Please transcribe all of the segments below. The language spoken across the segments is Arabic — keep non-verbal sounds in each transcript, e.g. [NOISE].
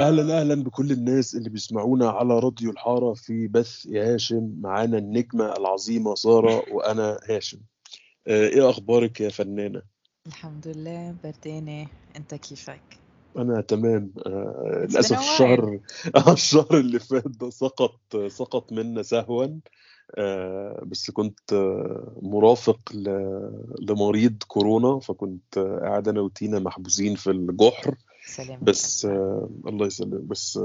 أهلا أهلا بكل الناس اللي بيسمعونا على راديو الحارة في بث يا هاشم. معانا النجمة العظيمة سارة وأنا هاشم. آه، إيه أخبارك يا فنانة؟ الحمد لله بردانة أنت كيفك؟ أنا تمام. آه، للأسف. الشهر [LAUGHS] آه، الشهر اللي فات ده سقط سقط منا سهوا. آه، بس كنت آه، مرافق ل- لمريض كورونا فكنت آه، قاعد أنا وتينا محبوسين في الجحر. سلامة بس آه الله يسلمك. بس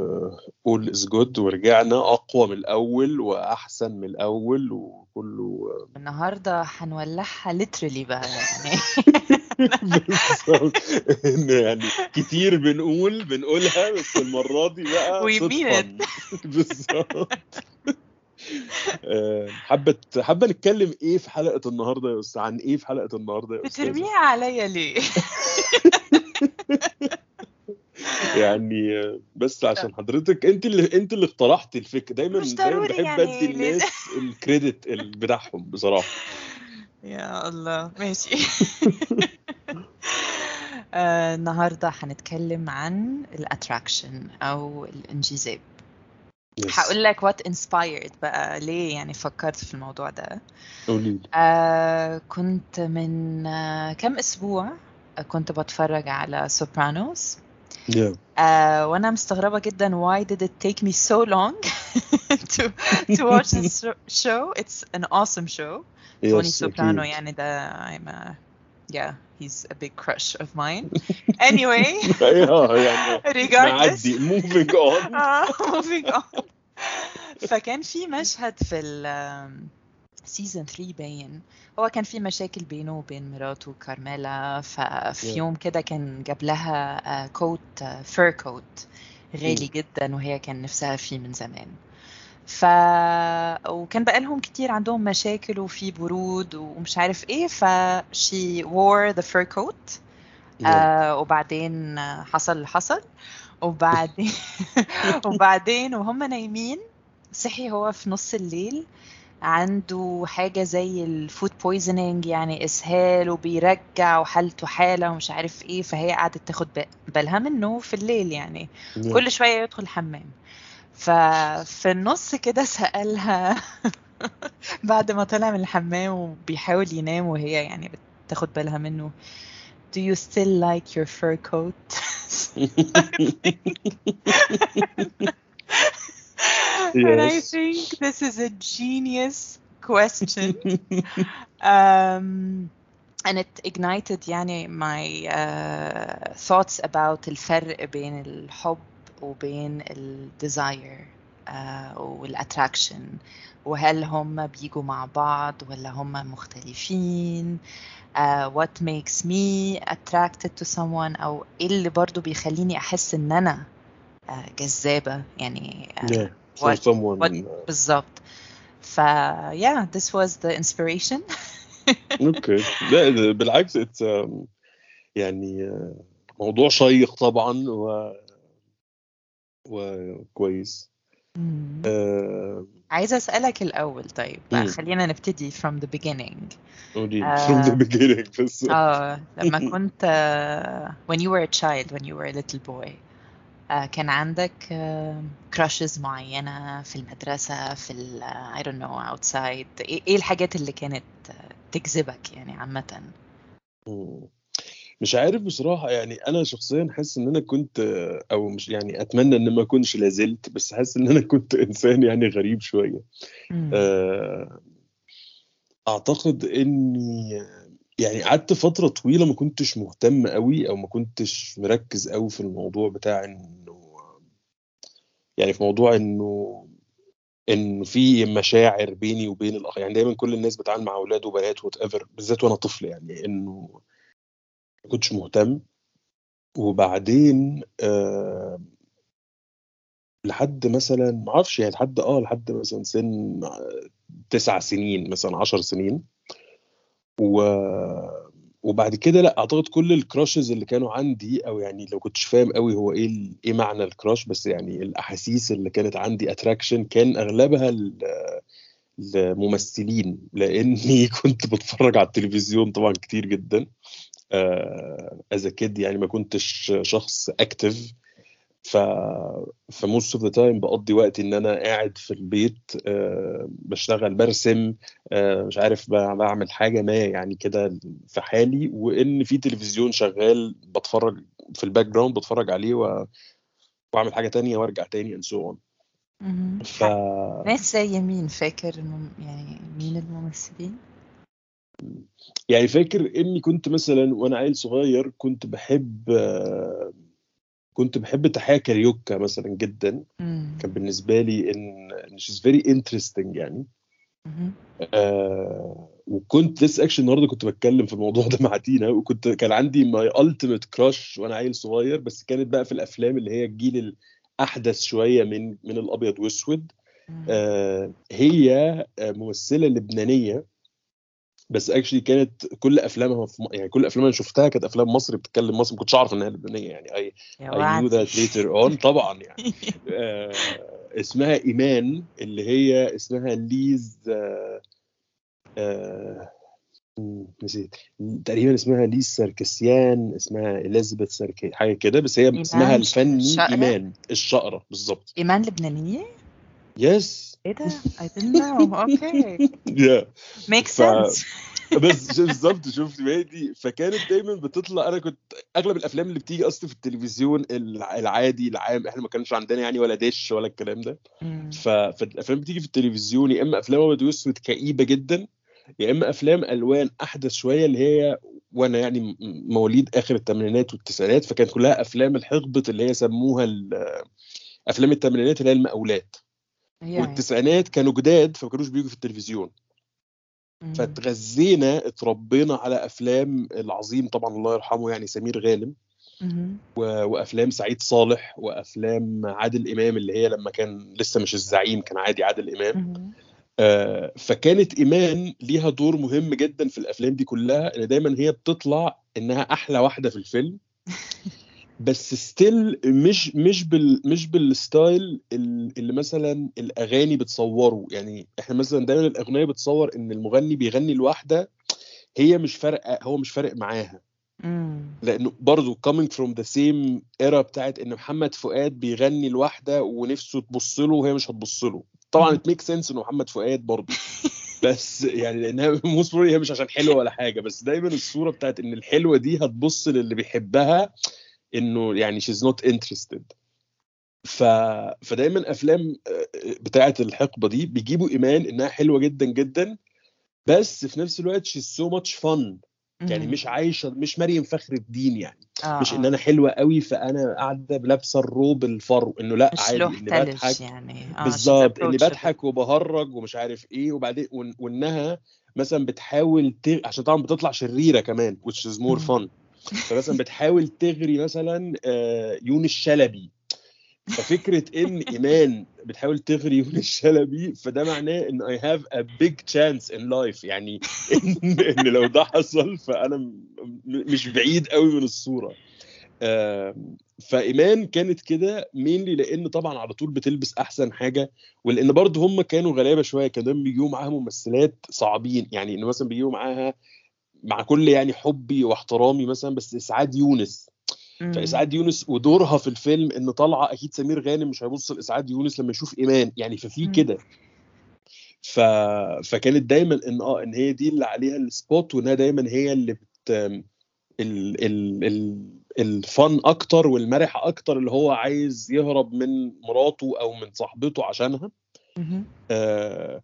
all is good ورجعنا أقوى من الأول وأحسن من الأول وكله النهاردة هنولعها literally بقى يعني. [LAUGHS] [LAUGHS] بالظبط. إن يعني كتير بنقول بنقولها بس المرة دي بقى صدفا. [LAUGHS] بالظبط. حابه حابة نتكلم إيه في حلقة النهارده يا أستاذ؟ عن إيه في حلقة النهارده يا أستاذ بترميها عليا ليه؟ [LAUGHS] يعني بس عشان حضرتك أنت اللي أنت اللي اقترحتي الفكرة. دايما دايما بحب يعني. أدي الناس الكريدت ال- بتاعهم بصراحة. يا الله. ماشي. [LAUGHS] [LAUGHS] آه، النهاردة هنتكلم عن الاتراكشن أو الانجذاب. هقول لك what inspired بقى ليه يعني فكرت في الموضوع ده. قولي لي. آه كنت من آه كم أسبوع آه، كنت بتفرج على سوبرانوس يا آه وانا مستغربه جدا why did it take me so long [LAUGHS] to to watch this [LAUGHS] show it's an awesome show توني يس سوبرانو اكيد يعني ده I'm a yeah he's a big crush of mine anyway [LAUGHS] ايوه يعني regardless نعدي moving on آه، moving on فكان في مشهد في ال season 3 باين. هو كان في مشاكل بينه وبين مراته كارميلا ففي Yeah. يوم كده كان جاب لها coat fur coat غالي جدا وهي كان نفسها فيه من زمان. ف وكان بقالهم كتير عندهم مشاكل وفي برود ومش عارف إيه ف she wore the fur coat. yeah. آه وبعدين آه، حصل اللي حصل. وبعدين [LAUGHS] وبعدين وهم نايمين صحي هو في نص الليل. عنده حاجة زي ال food poisoning يعني إسهال وبيرجع وحالته حالة ومش عارف إيه فهي قعدت تاخد بالها منه في الليل يعني. كل شوية يدخل الحمام ففي النص كده سألها [LAUGHS] بعد ما طلع من الحمام وبيحاول ينام وهي يعني بتاخد بالها منه Do you still like your fur coat? [LAUGHS] [LAUGHS] And I Yes. think this is a genius question. um, and it ignited يعني my uh, thoughts about الفرق بين الحب وبين ال desire uh, والattraction وهل هم بيجوا مع بعض ولا هم مختلفين uh, what makes me attracted to someone أو إيه اللي برضو بيخليني أحس إن أنا uh, جذابة يعني uh, Yeah. For what- someone what- بالظبط ف yeah this was the inspiration أوكي لا بالعكس it's um, يعني uh, موضوع شيق طبعا و وكويس. آه، عايزة أسألك الأول طيب مم. خلينا نبتدي from the beginning قولي لي آه. from the beginning بس آه لما كنت uh, when you were a child when you were a little boy uh, كان عندك uh, crushes معينة في المدرسة في ال uh, I don't know outside إيه إيه الحاجات اللي كانت تجذبك يعني عامة. مش عارف بصراحة يعني أنا شخصيا حاسس إن أنا كنت أو مش يعني أتمنى إن ما أكونش لازلت بس حاسس إن أنا [LAUGHS] كنت إنسان يعني غريب شوية. آه، أعتقد إني يعني قعدت فترة طويلة ما كنتش مهتم قوي أو ما كنتش مركز قوي في الموضوع بتاع إنه يعني في موضوع إنه إن في مشاعر بيني وبين الآخر يعني دايما كل الناس بتعامل مع أولاد وبنات وات ايفر بالذات وأنا طفل يعني إنه ما كنتش مهتم. وبعدين آه لحد مثلا ما أعرفش يعني لحد آه لحد مثلا سن تسع سنين مثلا عشر سنين. و وبعد كده لأ أعتقد كل الكراشز اللي كانوا عندي أو يعني لو كنتش فاهم قوي هو إيه ال- إيه معنى الكراش بس يعني الأحاسيس اللي كانت عندي اتراكشن كان أغلبها ل- لممثلين لأني [LAUGHS] كنت بتفرج على التلفزيون طبعا كتير جدا. as a kid يعني ما كنتش شخص active ف ف most of the time بقضي وقتي إن أنا قاعد في البيت آه، بشتغل برسم آه، مش عارف بعمل حاجة ما يعني كده في حالي وإن في تلفزيون شغال بتفرج في ال background بتفرج عليه و... وأعمل حاجة تانية وأرجع تاني so on مهم. ف ناس زي مين فاكر المم... يعني مين الممثلين؟ يعني فاكر إني كنت مثلا وأنا عيل صغير كنت بحب آه، كنت بحب تحية كاريوكا مثلا جدا مم. كان بالنسبة لي إن إن she's very interesting يعني. آه وكنت لسه اكشن النهارده كنت بتكلم في الموضوع ده مع تينا وكنت كان عندي my ultimate crush وأنا عيل صغير بس كانت بقى في الأفلام اللي هي الجيل الأحدث شوية من من الأبيض وأسود. آه هي آه، ممثلة لبنانية بس actually كانت كل أفلامها في يعني كل أفلام أنا شفتها كانت أفلام مصري بتتكلم مصري ما كنتش أعرف إنها لبنانية يعني. I knew وعدي that later on [LAUGHS] طبعا يعني. آه اسمها إيمان اللي هي اسمها ليز آه آه نسيت. تقريبا اسمها ليز ساركسيان اسمها إليزابيث ساركي حاجة كده بس هي اسمها الفني؟ إيمان الشقرة بالظبط. إيمان لبنانية؟ يس إيه ده؟ I didn't [LAUGHS] know. Okay. يا Makes sense. [LAUGHS] بس بالظبط شفت ما دي فكانت دايما بتطلع أنا كنت أغلب الأفلام اللي بتيجي أصلا في التلفزيون الع- العادي العام إحنا ما كانش عندنا يعني ولا دش ولا الكلام ده. ف... فالافلام بتيجي في التلفزيون يا إما أفلام أبيض وأسود كئيبة جدا يا إما أفلام ألوان أحدث شوية اللي هي وأنا يعني مواليد آخر الثمانينات والتسعينات فكانت كلها أفلام الحقبة اللي هي سموها أفلام الثمانينات اللي هي المقاولات. والتسعينات كانوا جداد فما كانوش بيجوا في التلفزيون. مم. فاتغذينا اتربينا على أفلام العظيم طبعا الله يرحمه يعني سمير غانم. وأفلام سعيد صالح وأفلام عادل إمام اللي هي لما كان لسه مش الزعيم كان عادي عادل إمام. آه، فكانت إيمان ليها دور مهم جدا في الأفلام دي كلها إن دايما هي بتطلع إنها أحلى واحدة في الفيلم. [LAUGHS] بس still مش مش بال مش بال style ال- اللي مثلا الأغاني بتصوره. يعني إحنا مثلا دايما الأغنية بتصور إن المغني بيغني لوحدة هي مش فارقة هو مش فارق معاها. لأنه برضه coming from the same era بتاعت إن محمد فؤاد بيغني لوحدة ونفسه تبص له وهي مش هتبص له. طبعا. it make sense إنه محمد فؤاد برضه [LAUGHS] بس يعني لانها most [LAUGHS] هي مش عشان حلوة ولا حاجة. بس دايما الصورة بتاعت إن الحلوة دي هتبص للي بيحبها إنه يعني she's not interested. ف... فدايما أفلام آه، بتاعت الحقبة دي بيجيبوا إيمان إنها حلوة جدا جدا بس في نفس الوقت she's so much fun. يعني. مش عايشة مش مريم فخر الدين يعني. آه مش إن آه. أنا حلوة قوي فأنا قاعدة لابسه الروب الفرو. إنه لا مش عادي اني بضحك يعني. she's بالظبط اني. بضحك وبهرج ومش عارف إيه وبعدين وإنها مثلا بتحاول ت... عشان طبعا بتطلع شريرة كمان which is more fun. فمثلا بتحاول تغري مثلا آه، يونس شلبي. ففكرة إن إيمان بتحاول تغري يونس شلبي فده معناه إن I have a big chance in life. يعني ان, إن لو ده حصل فأنا مش بعيد قوي من الصورة. فإيمان كانت كده مينلي لأن طبعا على طول بتلبس أحسن حاجة ولأن برضه هم كانوا غلابة شوية. كانوا دايما بيجيبوا معاها ممثلات صعبين. يعني انه مثلا بيجيبوا معاها مع كل يعني حبي واحترامي مثلا بس إسعاد يونس. فإسعاد يونس ودورها في الفيلم إن طالعه أكيد سمير غانم مش هيبص لإسعاد يونس لما يشوف إيمان يعني ففي. كده ف... فكانت دايما إن آه إن هي دي اللي عليها ال spot وانها دايما هي اللي بت ال ال ال الفن أكتر والمرح أكتر اللي هو عايز يهرب من مراته أو من صاحبته عشانها. آه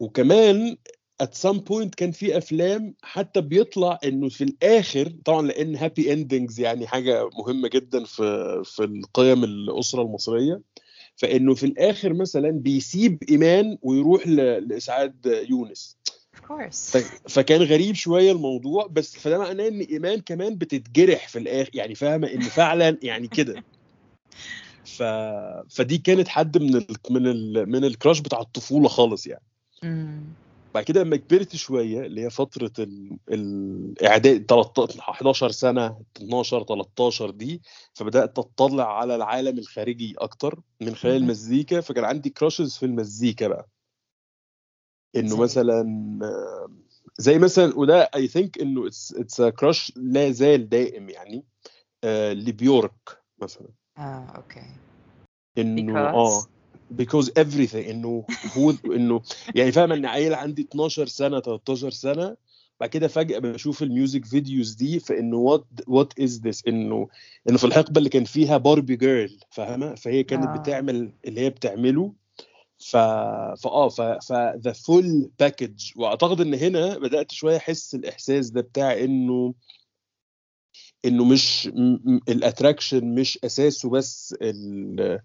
وكمان at some point كان في أفلام حتى بيطلع إنه في الآخر طبعا لأن happy endings يعني حاجة مهمة جدا في في القيم الأسرة المصرية. فإنه في الآخر مثلا بيسيب إيمان ويروح لإسعاد يونس. Of course. ف- فكان غريب شوية الموضوع بس فده معناه إن إيمان كمان بتتجرح في الآخر يعني فاهمة إن فعلا يعني كده. [LAUGHS] ف... فدي كانت حد من ال... من ال... من ال crush بتاع الطفولة خالص يعني. بعد كده لما كبرت شوية اللي هي فترة ال- الاعداد 13 11 سنة 12 13 دي فبدأت أطلع على العالم الخارجي أكتر من خلال. المزيكا فكان عندي crushes في المزيكا بقى إنه؟ مثلا زي مثلا وده I think إنه it's crush لا زال دائم يعني آه، ل Björk مثلا آه okay إنه؟ آه because everything إنه هو إنه يعني فاهم ان عيل عندي 12 سنة 13 سنة بعد كده فجأة بشوف ال music videos دي فإنه what what is this إنه إنه في الحقبة اللي كان فيها Barbie Girl فاهمة؟ فهي كانت آه. بتعمل اللي هي بتعمله. ف فاه ف ف the full package وأعتقد إن هنا بدأت شوية أحس الإحساس ده بتاع إنه إنه مش ال attraction مش أساسه بس ال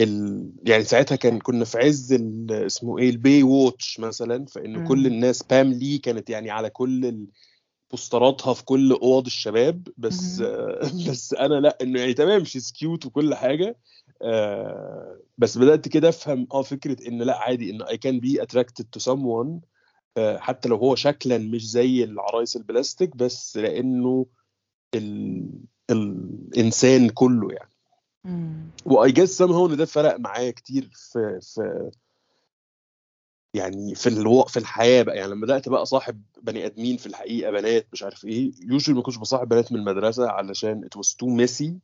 ال يعني ساعتها كان كنا في عز ال- اسمه إيه ال Baywatch مثلا فإنه مم. كل الناس بام لي كانت يعني على كل ال- posters اتها في كل أوض الشباب بس مهم. [LAUGHS] بس أنا لأ إنه يعني تمام she's cute وكل حاجة آه، بس بدأت كده أفهم آه فكرة إن لأ عادي إن I can be attracted to someone آه، حتى لو هو شكلا مش زي العرايس البلاستيك بس لأنه ال... الإنسان كله يعني why I guess somehow إن ده فرق معايا كتير في في يعني في ألو... في الحياة بقى. يعني لما بدأت بقى صاحب بني آدمين في الحقيقة بنات مش عارف إيه يوجوالي ما كنتش بصاحب بنات من المدرسة علشان it was too messy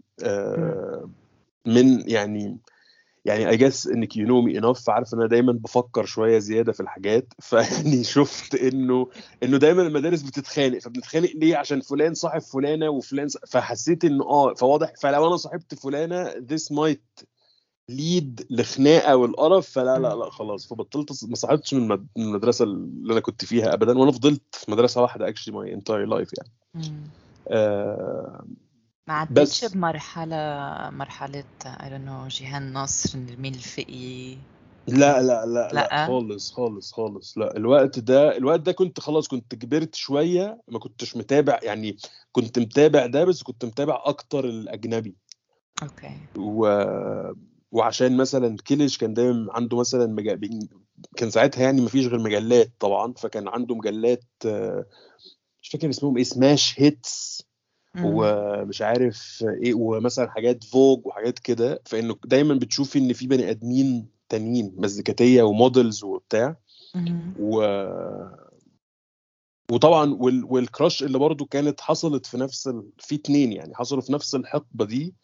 من يعني يعني I guess إنك you know me enough عارف إن أنا دايما بفكر شوية زيادة في الحاجات. [LAUGHS] فيعني شفت إنه إنه دايما المدارس بتتخانق. فبنتخانق ليه؟ عشان فلان صاحب فلانة وفلان صاحب فحسيت إنه آه فواضح. فلو أنا صاحبت فلانة this might lead لخناقة والقرف. فلا لا لا خلاص. فبطلت ما صاحبتش من المد- من المدرسة اللي أنا كنت فيها ابدا. وأنا فضلت في مدرسة واحدة actually my entire life يعني. آه ما عدتش بس- بمرحلة مرحلة I don't know جيهان نصر نرمين الفقي. لا لا لا لا؟ خالص خالص خالص. لا الوقت ده الوقت ده كنت خلاص كنت كبرت شوية ما كنتش متابع يعني كنت متابع ده بس كنت متابع أكتر الأجنبي. okay. و... وعشان مثلا كيليش كان دايما عنده مثلا مجا... بين- كان ساعتها يعني ما فيش غير مجلات طبعا فكان عنده مجلات مش فاكر اسمهم إيه Smash Hits. ومش عارف إيه ومثلا حاجات فوج وحاجات كده فإنه دايما بتشوفي إن في بني آدمين تانيين مزيكاتية و models وبتاع. و وطبعا وال... والكراش اللي برضو كانت حصلت في نفس ال... في اتنين يعني حصلوا في نفس الحقبة دي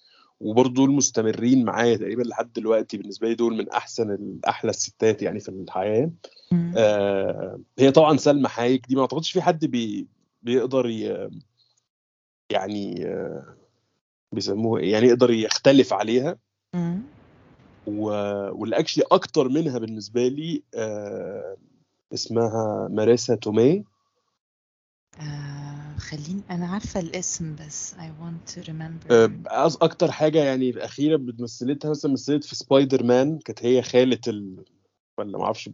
وبرضو دول مستمرين معايا تقريبا لحد دلوقتي بالنسبة لي دول من أحسن أحلى الستات يعني في الحياة. آه هي طبعا سلمى حايك دي ما أعتقدش في حد بي... بيقدر ي... يعني آه بيسموها إيه؟ يعني يقدر يختلف عليها. و... واللي actually أكتر منها بالنسبة لي آه اسمها ماريسا تومي آه خليني أنا عارفة الاسم بس I want to remember آه، أكتر حاجة يعني الأخيرة بتمثلتها مثلا مثلت في سبايدر مان كانت هي خالة ال... ولا ما أعرفش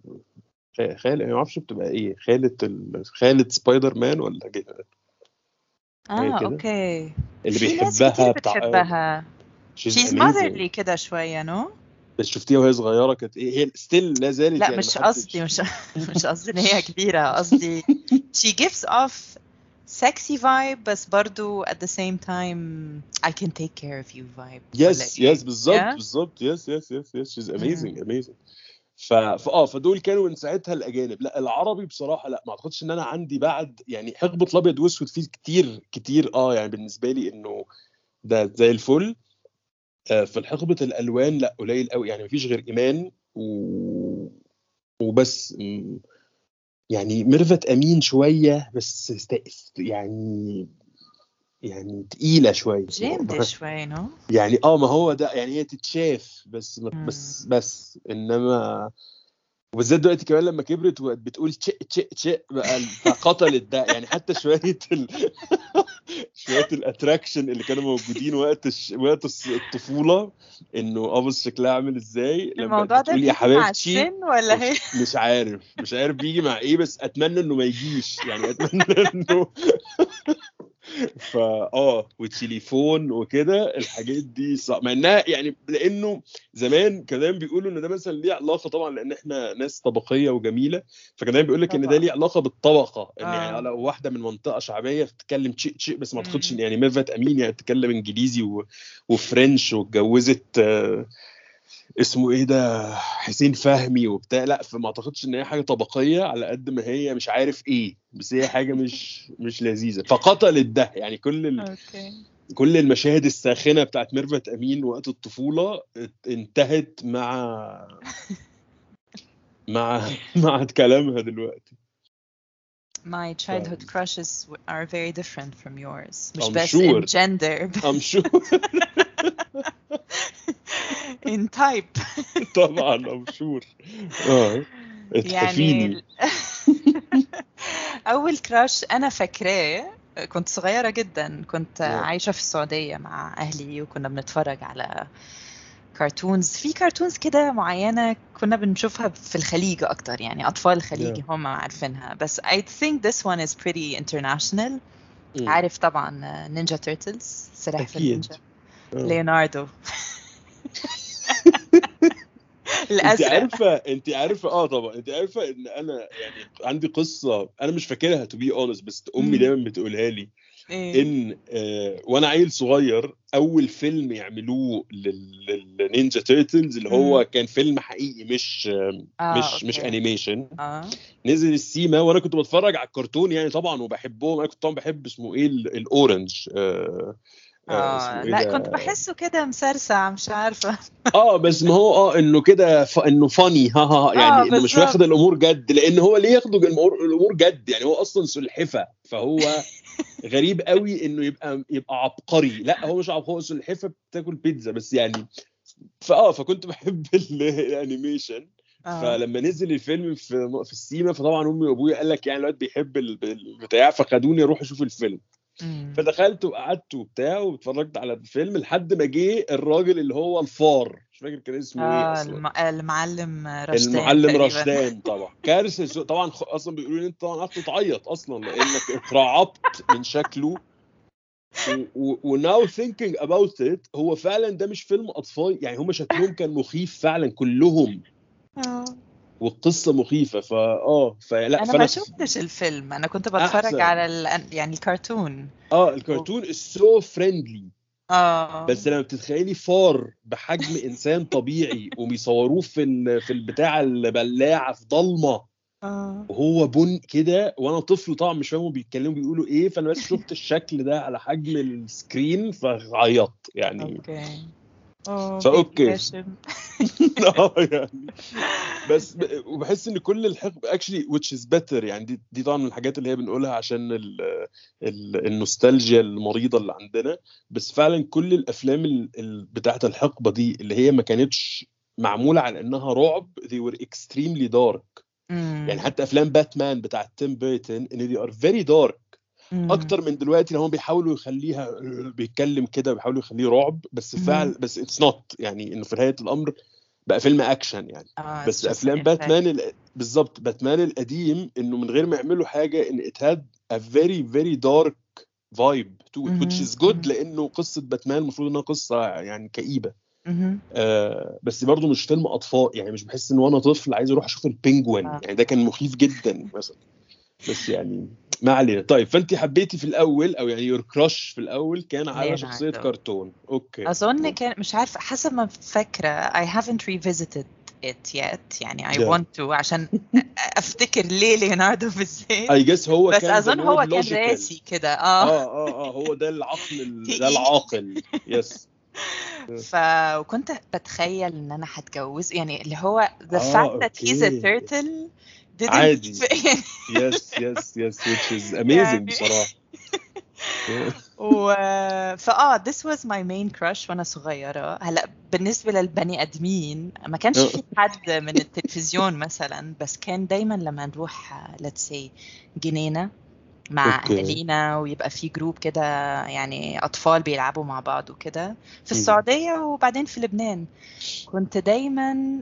خ- خال ما أعرفش بتبقى إيه خالة ال... خالة سبايدر مان ولا آه كده. أوكي. اللي في بيحبها بتاع بتحبها. She's she's amazing. motherly كده شوية no بس شفتيها وهي صغيرة كانت إيه هي still لا زالت لا يعني مش قصدي مش [LAUGHS] مش قصدي إن هي كبيرة قصدي [LAUGHS] she gives off sexy vibe بس برضو at the same time I can take care of you vibe. yes إيه؟ yes بالظبط Yeah? بالظبط. yes yes yes yes she's amazing amazing ف فاه فدول كانوا من ساعتها الأجانب. لا العربي بصراحة لا ما أعتقدش إن أنا عندي بعد يعني حقبة الأبيض واسود فيه كتير كتير آه يعني بالنسبة لي إنه ده زي الفل. آه في حقبة الألوان لا قليل قوي يعني مفيش غير إيمان و... وبس. يعني ميرفت أمين شوية بس يعني يعني تقيلة شوية جامدة شوي no؟ يعني آه ما هو ده يعني هي تتشاف بس مم. بس بس إنما وبالذات دلوقتي كمان لما كبرت وبقت بتقول تشق تشق تشق بقى فقتلت ده يعني حتى شوية ال... [LAUGHS] شوية الاتراكشن اللي كانوا موجودين وقت الش... وقت الطفولة إنه آه بص شكلها عامل إزاي؟ لما الموضوع ده يا حبيبتي ولا هي مش, مش عارف مش عارف بيجي مع إيه بس أتمنى إنه ما يجيش يعني أتمنى [LAUGHS] إنه فا آه وتليفون وكده الحاجات دي صع... مع إنها يعني لأنه زمان كان دايما بيقولوا إن ده مثلا ليه علاقة طبعا لأن إحنا ناس طبقية وجميلة فكان دايما بيقول لك إن ده ليه علاقة بالطبقة إن آه يعني لو واحدة من منطقة شعبية بتتكلم تشيء تشيء بس ما أعتقدش إن مم. يعني ميرفت أمين يعني بتتكلم إنجليزي و... و French واتجوزت آه، اسمه إيه ده حسين فهمي وبتاع. لا فما اعتقدش إن هي حاجة طبقية على قد ما هي مش عارف إيه بس هي حاجة مش مش لذيذة. فقتلت ده يعني كل ال... okay. كل المشاهد الساخنة بتاعت ميرفت أمين وقت الطفولة انتهت مع مع مع كلامها دلوقتي. My ف childhood crushes are very different from yours. مش I'm بس in sure gender. I'm sure. [LAUGHS] in type. [LAUGHS] طبعا sure. آه. اتحفيني. يعني [LAUGHS] أول كراش أنا فاكراه كنت صغيرة جدا. كنت آه. عايشة في السعودية مع أهلي وكنا بنتفرج على cartoons في cartoons كده معينة كنا بنشوفها في الخليج أكتر يعني أطفال الخليج yeah. هم عارفينها. بس I think this one is pretty international. مم. عارف طبعا Ninja Turtles سلاحف النينجا. آه. ليوناردو انت عارفه انت عارفة آه طبعا. انت عارفة إن أنا يعني عندي قصة أنا مش فاكرها to be honest بس أمي مم. دايما بتقولها لي إيه. إن آه وأنا عيل صغير أول فيلم يعملوه لل- لل Ninja Turtles اللي مم. هو كان فيلم حقيقي مش آه مش مش okay animation آه. نزل السيما وأنا كنت بتفرج على الكرتون يعني طبعا وبحبهم. أنا كنت طبعا بحب اسمه إيه ال- ال orange آه آه آه إيه لا كنت بحسه كده مسرسع مش عارفة. [LAUGHS] آه بس ما هو آه إنه كده ف... إنه funny ها ها يعني إنه مش واخد الأمور جد لأن هو ليه ياخدوا الأمور جد يعني هو أصلا سلحفة فهو [LAUGHS] غريب قوي إنه يبقى يبقى عبقري. لا هو مش عبقري هو سلحفة بتاكل بيتزا بس يعني فاه فكنت بحب ال- ال animation. آه. فلما نزل الفيلم في في السيما فطبعا أمي وأبويا قال لك يعني الواد بيحب ال- البتاع فخدوني أروح أشوف الفيلم. فدخلت وقعدت وبتاع واتفرجت على الفيلم لحد ما جه الراجل اللي هو الفار. مش فاكر كان اسمه إيه آه أصلا. الم... المعلم رشدان المعلم رشدان طبعا. كارثة طبعا أصلا بيقولوا لي أنت طبعا أخدت أعيط أصلا لأنك اترعبت من شكله. و now thinking about it هو فعلا ده مش فيلم أطفال يعني هم شكلهم كان مخيف فعلا كلهم. آه. والقصة مخيفة فاه فلا أنا ما فأنا شفتش الفيلم. أنا كنت بتفرج احسن على ال... يعني الكرتون. آه. الكرتون is so friendly آه. بس لما بتتخيلي فار بحجم [LAUGHS] إنسان طبيعي وبيصوروه في ال... في البتاع البلاعة في ضلمة آه. وهو بن كده وأنا طفل طبعا مش فاهم بيتكلموا بيقولوا إيه فأنا بس شفت الشكل ده على حجم ال screen فعيطت يعني. okay. ف okay. [LAUGHS] آه يعني. [LAUGHS] بس ب... وبحس إن كل الحقب actually which is better يعني دي دي طبعا من الحاجات اللي هي بنقولها عشان ال... ال... النوستالجيا المريضة اللي عندنا. بس فعلا كل الأفلام ال... ال... بتاعت الحقبة دي اللي هي ما كانتش معمولة على إنها رعب they were extremely dark. يعني امم حتى أفلام باتمان بتاعت تيم بيرتون إن are very dark. امم أكتر من دلوقتي لو هم بيحاولوا يخليها بيتكلم كده بيحاولوا يخليه رعب بس فعل بس it's not يعني إنه في نهاية الأمر بقى فيلم أكشن يعني. it's بس أفلام باتمان ال- بالظبط باتمان القديم إنه من غير ما يعملوا حاجة إن had a very very dark vibe to it which good مهم. لأنه قصة باتمان المفروض إنها قصة يعني كئيبة. آه بس برضه مش فيلم أطفال يعني مش بحس إن وأنا طفل عايز أروح أشوف ال Penguin آه. يعني ده كان مخيف جدا مثلا. بس يعني ما علينا. طيب فأنت حبيتي في الأول أو يعني your crush في الأول كان على شخصية ليوناردو كرتون. okay. okay كان مش عارفة حسب ما فاكرة I haven't revisited it yet. يعني I do want to عشان أفتكر ليه ليوناردو بالذات I guess هو بس كان more هو كان راسي كده. آه. آه آه آه هو ده العقل ال- [LAUGHS] ده العاقل. yes ف وكنت بتخيل إن أنا هتجوز يعني اللي هو the آه fact that he's a turtle عادي. yes yes yes which is [LAUGHS] amazing يعني. بصراحة. [LAUGHS] و فاه this was my main crush وأنا صغيرة. هلا بالنسبة للبني أدمين ما كانش في حد من التلفزيون مثلا بس كان دايما لما نروح let's say جنينة مع أهالينا ويبقى في group كده يعني أطفال بيلعبوا مع بعض وكده. في. السعودية وبعدين في لبنان. كنت دايما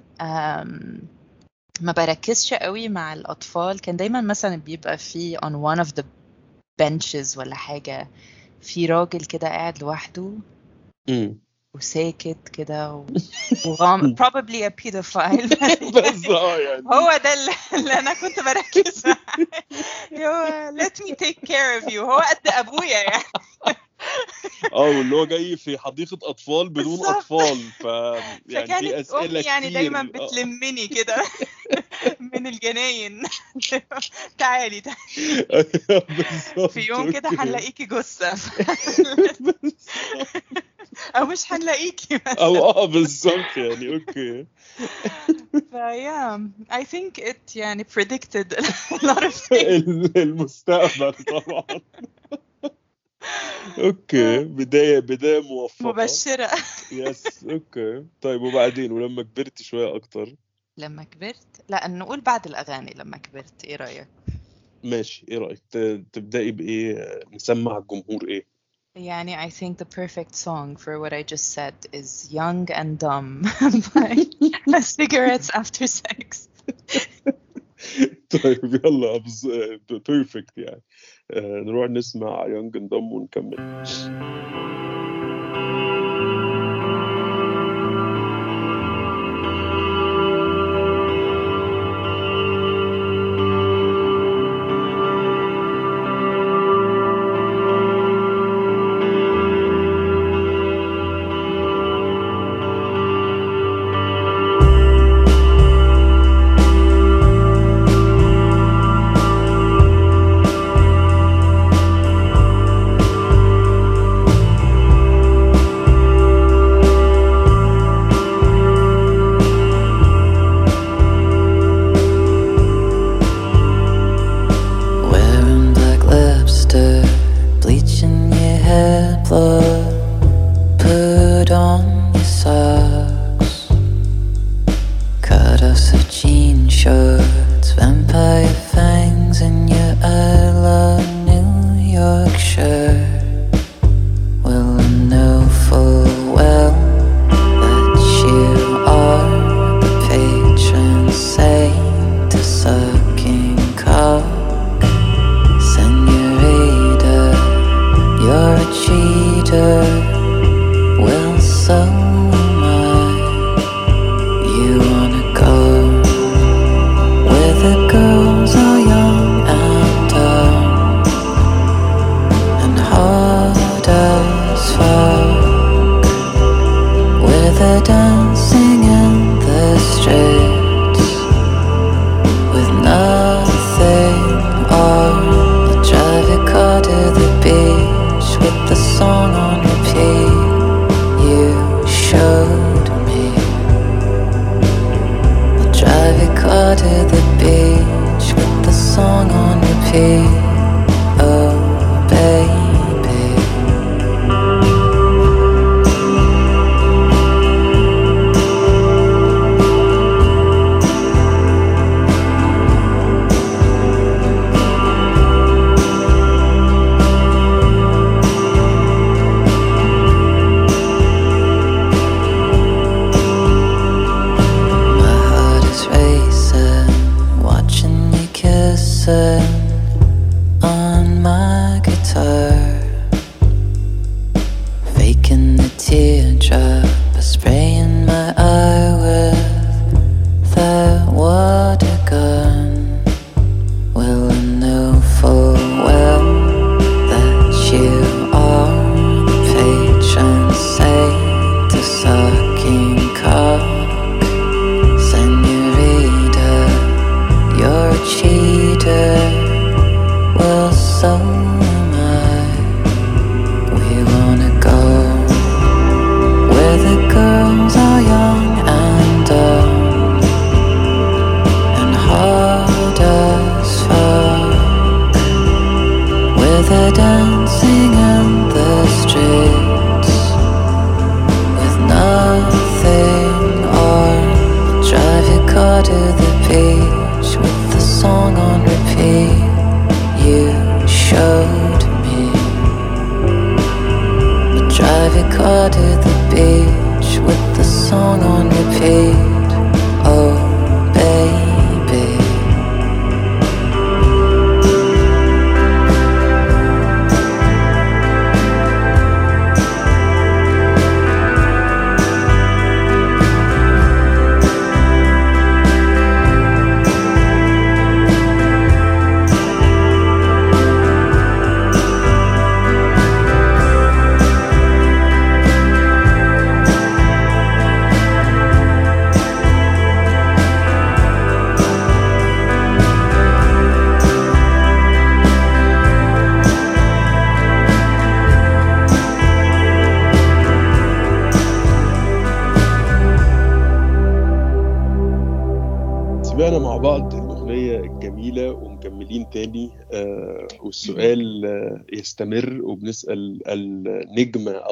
ما بركزش قوي مع الأطفال. كان دايما مثلا بيبقى في on one of the benches ولا حاجة في راجل كده قاعد لوحده امم وساكت كده و- [LAUGHS] وغام probably a pedophile. [LAUGHS] بس يعني. هو ده اللي, اللي أنا كنت بركز معاه [LAUGHS] هو let me take care of you. هو قد أبويا يعني. [LAUGHS] آه واللي هو جاي في حديقة أطفال بدون. أطفال ف [LAUGHS] يعني في فكانت أسئلة أمي يعني كتير. دايما آه. بتلمني كده [LAUGHS] من الجناين تعالي تعالي بالظبط في يوم كده. هنلاقيكي بالظبط. أو مش هنلاقيكي أو آه بالظبط يعني أوكي فيا I think it يعني predicted a lot of things المستقبل طبعا okay بداية بداية موفقة. مبشرة. yes okay. طيب وبعدين؟ ولما كبرت شوية أكتر؟ لما كبرت؟ لا نقول بعد الأغاني لما كبرت إيه رأيك؟ ماشي إيه رأيك؟ ت- تبدأي بإيه؟ نسمع الجمهور إيه؟ يعني I think the perfect song for what I just said is Young and Dumb [LAUGHS] by [LAUGHS] Cigarettes After Sex. [LAUGHS] طيب يلا بيرفكت يعني. آه، نروح نسمع يونج انضم ونكمل.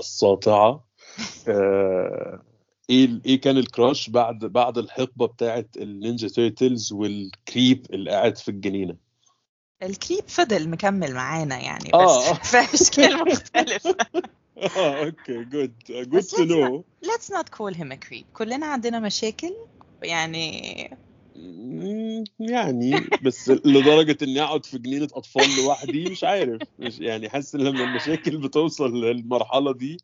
الساطعة. آه إيه إيه كان ال crush بعد بعد الحقبة بتاعت ال Ninja Turtles وال creep اللي قاعد في الجنينة؟ ال creep فضل مكمل معانا يعني بس آه. في اشكال مختلفه آه okay good good بس no no let's not call him a creep. كلنا عندنا مشاكل يعني يعني بس لدرجة إني أقعد في جنينة أطفال لوحدي مش عارف مش يعني حاسس إن لما المشاكل بتوصل للمرحلة دي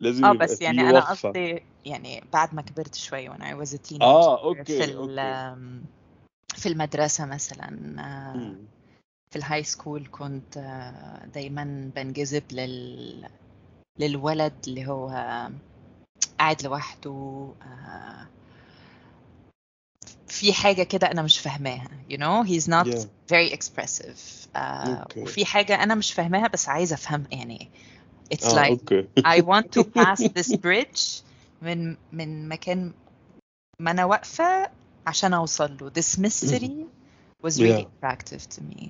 لازم آه بس يعني أنا قصدي يعني بعد ما كبرت شوي I was a teenager آه okay في okay في المدرسة مثلا آه،. في ال high school كنت آه، دايما بنجذب لل للولد اللي هو قاعد لوحده آه، في حاجة كده أنا مش فاهماها you know he's not Yeah. very expressive. آه، okay. وفي حاجة أنا مش فاهماها بس عايزة أفهم يعني. It's آه like okay I want to [LAUGHS] pass this bridge من من مكان ما أنا واقفة عشان أوصل له. This mystery was really Yeah. attractive to me.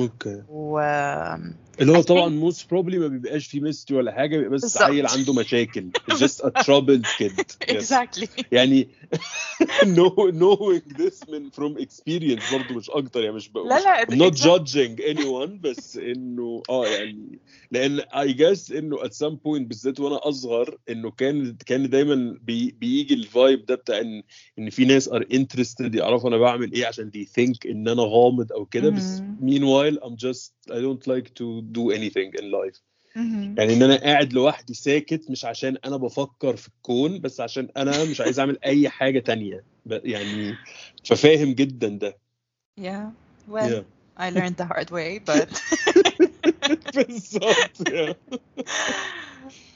okay و اللي هو طبعا most probably ما بيبقاش فيه mystery ولا حاجة بيبقى بس. عيل عنده مشاكل a troubled kid [LAUGHS] Yes. exactly يعني [LAUGHS] know, knowing this من from experience برضه مش أكتر يعني مش بقول لا لا not exactly. judging anyone بس إنه آه يعني لأن I guess إنه at some point بالذات وأنا أصغر إنه كان كان دايما بي بيجي الفايب ده بتاع إن إن في ناس are interested يعرفوا أنا بعمل إيه عشان they think إن أنا غامض أو كده بس مهم. meanwhile I'm just I don't like to do anything in life مهم. يعني إن أنا قاعد لوحدي ساكت مش عشان أنا بفكر في الكون بس عشان أنا مش عايز أعمل أي حاجة تانية يعني ففاهم جدا ده yeah well Yeah. I learned the hard way but [LAUGHS] بالظبط. [LAUGHS]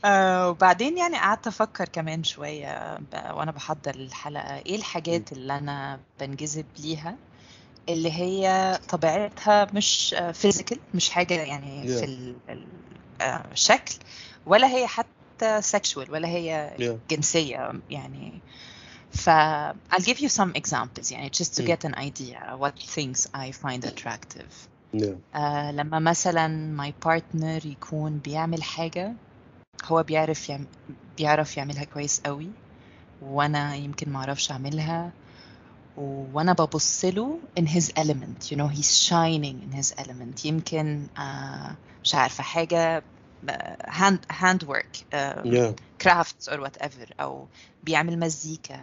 آه، وبعدين يعني قعدت أفكر كمان شوية وأنا بحضر الحلقة إيه الحاجات اللي أنا بنجذب ليها اللي هي طبيعتها مش فيزيكال مش حاجة يعني Yeah. في ال- ال- آه، الشكل ولا هي حتى sexual ولا هي Yeah. جنسية يعني ف I'll give you some examples يعني just to Mm. get an idea what things I find attractive Yeah. آه لما مثلا my partner يكون بيعمل حاجة هو بيعرف يعم... بيعرف يعملها كويس قوي وأنا يمكن ما أعرفش أعملها وأنا ببص له in his element you know he's shining in his element يمكن آه مش آه، hand hand work آه Yeah. crafts or whatever أو بيعمل مزيكا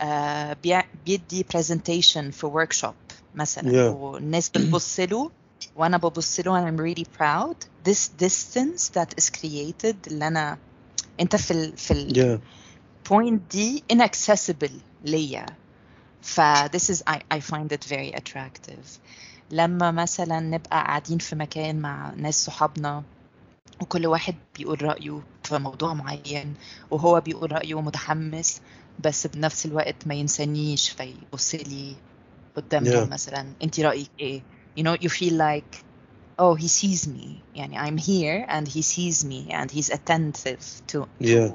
آه بيع- بيدي presentation في workshop مثلا Yeah. والناس بتبص له وأنا ببص له and I'm really proud this distance that is created اللي أنا أنت في ال في ال Yeah. point دي inaccessible ليا ف this is I, I find it very attractive لما مثلا نبقى قاعدين في مكان مع ناس صحابنا وكل واحد بيقول رأيه في موضوع معين وهو بيقول رأيه متحمس بس بنفس الوقت ما ينسانيش فيبص لي قدامهم Yeah. مثلا انت رأيك ايه you know you feel like oh he sees me يعني I'm here and he sees me and he's attentive to Yeah.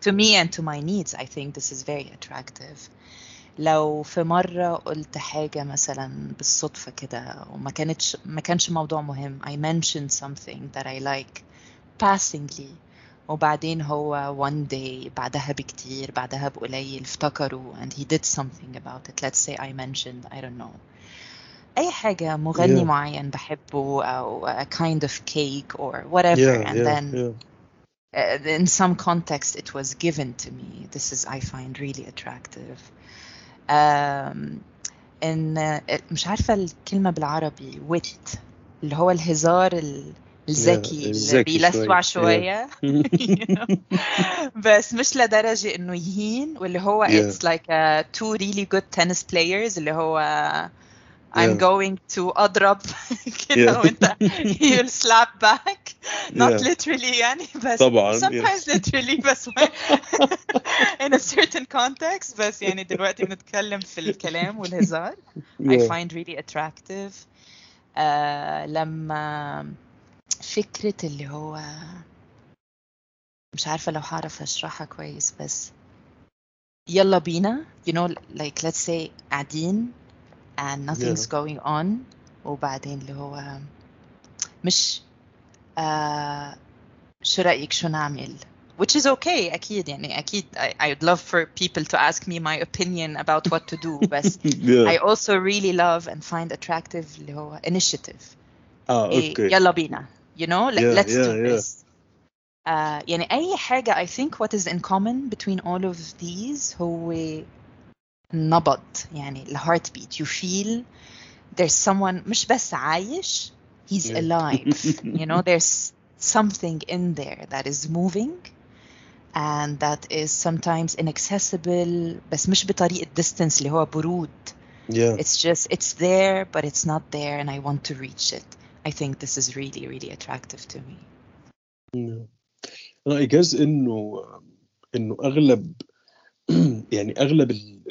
to, to me and to my needs I think this is very attractive لو في مرة قلت حاجة مثلا بالصدفة كده وما كانتش ما كانش موضوع مهم I mentioned something that I like passingly وبعدين هو one day بعدها بكتير بعدها بقليل افتكروا and he did something about it let's say I mentioned I don't know أي حاجة مغني Yeah. معين بحبه أو a kind of cake or whatever Yeah. and Yeah. then Yeah. uh, in some context it was given to me this is I find really attractive uh, مش عارفة الكلمة بالعربي wit اللي هو الهزار ال- الذكي اللي بيلسوع شوية. شوية. [LAUGHS] بس مش لدرجة إنه يهين واللي هو like uh, two really good tennis players اللي هو I'm Yeah. going to أضرب كده Yeah. وانت you'll slap back not Yeah. literally يعني بس طبعاً, sometimes yes. literally بس in a certain context بس يعني دلوقتي بنتكلم في الكلام والهزار I Yeah. find really attractive آه لما فكرة اللي هو مش عارفة لو هعرف أشرحها كويس بس يلا بينا you know like let's say قاعدين and nothing's Yeah. going on وبعدين اللي هو مش آه شو رأيك شو نعمل which is okay أكيد يعني أكيد I, I would love for people to ask me my opinion about what to do [LAUGHS] بس yeah. I also really love and find attractive اللي هو initiative اه إيه اوكي يلا بينا you know like, Yeah, let's do yeah, yeah. this آه يعني أي حاجة I think what is in common between all of these هو نبض يعني ال heartbeat you feel there's someone مش بس عايش he's Yeah. alive [LAUGHS] you know there's something in there that is moving and that is sometimes inaccessible بس مش بطريقة distance اللي هو برود yeah. it's just it's there but it's not there and I want to reach it I think this is really really attractive to me Yeah. انا اجاز انه انه اغلب [CLEARS THROAT] يعني اغلب ال...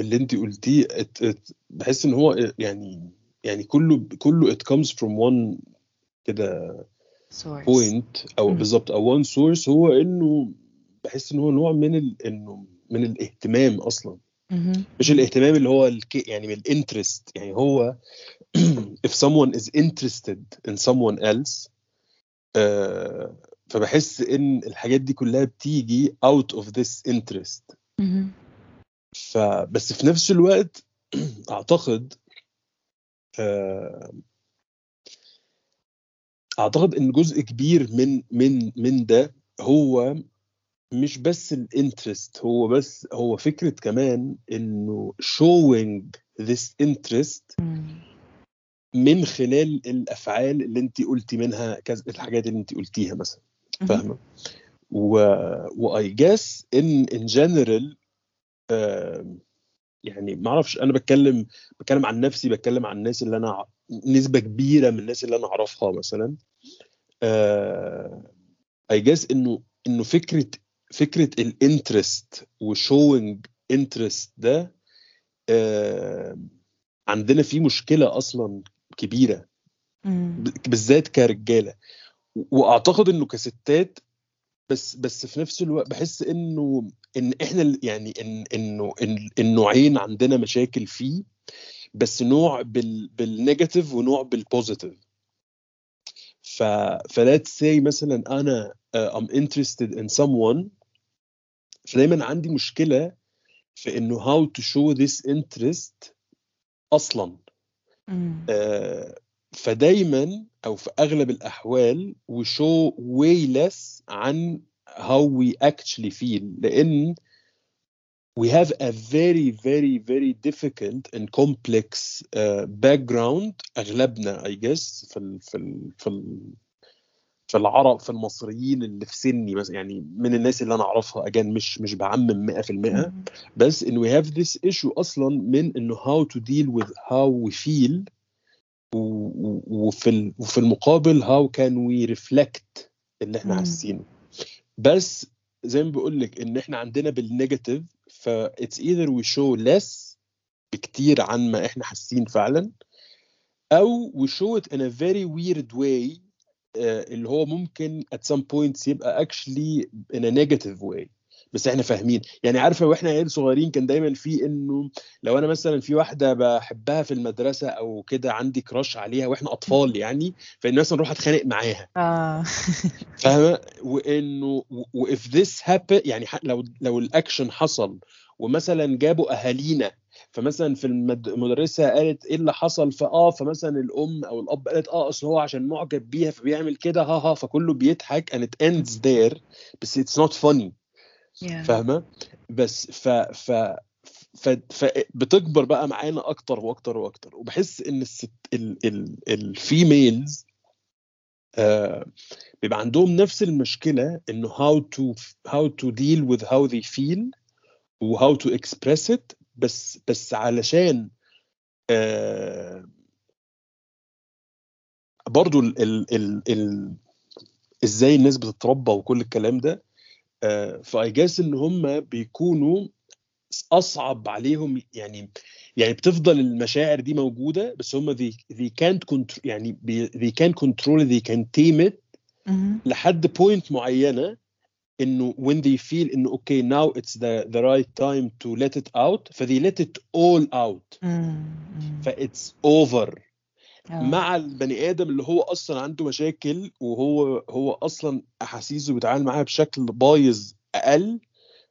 ال... اللي انت قلتيه. بحس ان هو يعني يعني كله كله it comes from one كده point أو. بالظبط أو one source هو إنه بحس إن هو نوع من ال... إنه من الاهتمام أصلا. مش الاهتمام اللي هو الك... يعني من الانترست يعني هو [CLEARS THROAT] if someone is interested in someone else آه فبحس إن الحاجات دي كلها بتيجي out of this interest. فبس في نفس الوقت [CLEARS THROAT] أعتقد آه أعتقد إن جزء كبير من من من ده هو مش بس ال interest هو بس هو فكرة كمان إنه showing this interest. من خلال الأفعال اللي انت قلتي منها كذا الحاجات اللي انت قلتيها مثلا. فاهمة و I guess إن in general يعني ما أعرفش أنا بتكلم بتكلم عن نفسي بتكلم عن الناس اللي أنا نسبة كبيرة من الناس اللي أنا اعرفها مثلا. I guess إنه إنه فكرة فكرة ال interest و showing interest ده آه، عندنا فيه مشكلة أصلا كبيرة. بالذات كرجالة. وأعتقد إنه كستات بس بس في نفس الوقت بحس إنه إن إحنا يعني إن إنه النوعين عندنا مشاكل فيه بس نوع بال بال negative ونوع بال positive ف ف let's say مثلا أنا I'm interested in someone فدايما عندي مشكلة في إنه how to show this interest أصلا. آه، فدايما أو في أغلب الأحوال we show way less عن how we actually feel لأن we have a very very very difficult and complex uh, background أغلبنا I guess في ال في ال في ال في العرب في المصريين اللي في سني مثلا يعني من الناس اللي أنا أعرفها اجان مش مش بعمم 100% Mm. بس إن we have this issue أصلا من إنه how to deal with how we feel وفي وفي المقابل how can we reflect اللي إحنا. حاسينه بس زي ما بقول لك إن إحنا عندنا بالنيجاتيف ف it's either we show less بكتير عن ما إحنا حاسين فعلا أو show it in a very weird way آه، اللي هو ممكن at some points يبقى actually in a negative way بس إحنا فاهمين. يعني عارفه وإحنا عيال صغيرين كان دايما في إنه لو أنا مثلا في واحدة بحبها في المدرسة أو كده عندي كراش عليها وإحنا أطفال يعني فإن مثلا أروح أتخانق معاها. آه. فاهمة؟ وإنه و if this happen يعني لو لو الأكشن حصل ومثلا جابوا أهالينا فمثلا في المد- المدرسة قالت إيه اللي حصل؟ فآه فمثلا الأم أو الأب قالت آه أصل هو عشان معجب بيها فبيعمل كده ها ها فكله بيضحك and it ends there بس it's not funny. Yeah. فاهمة؟ بس ف ف ف فبتكبر بقى معانا أكتر وأكتر وأكتر. وبحس إن الست ال ال ال females آه بيبقى عندهم نفس المشكلة إنه how to how to deal with how they feel و how to express it. بس بس علشان آه برضو ال ال ال ال إزاي الناس بتتربى وكل الكلام ده آه، فاي جاس إن هم بيكونوا أصعب عليهم يعني يعني بتفضل المشاعر دي موجودة بس هم ذي ذي كانت يعني they can control they can tame لحد point معينة إنه when they feel إنه okay now it's the the right time to let it out ف they let it all out ف it's over آه. مع البني آدم اللي هو أصلا عنده مشاكل وهو هو أصلا أحاسيسه بيتعامل معاها بشكل بايظ أقل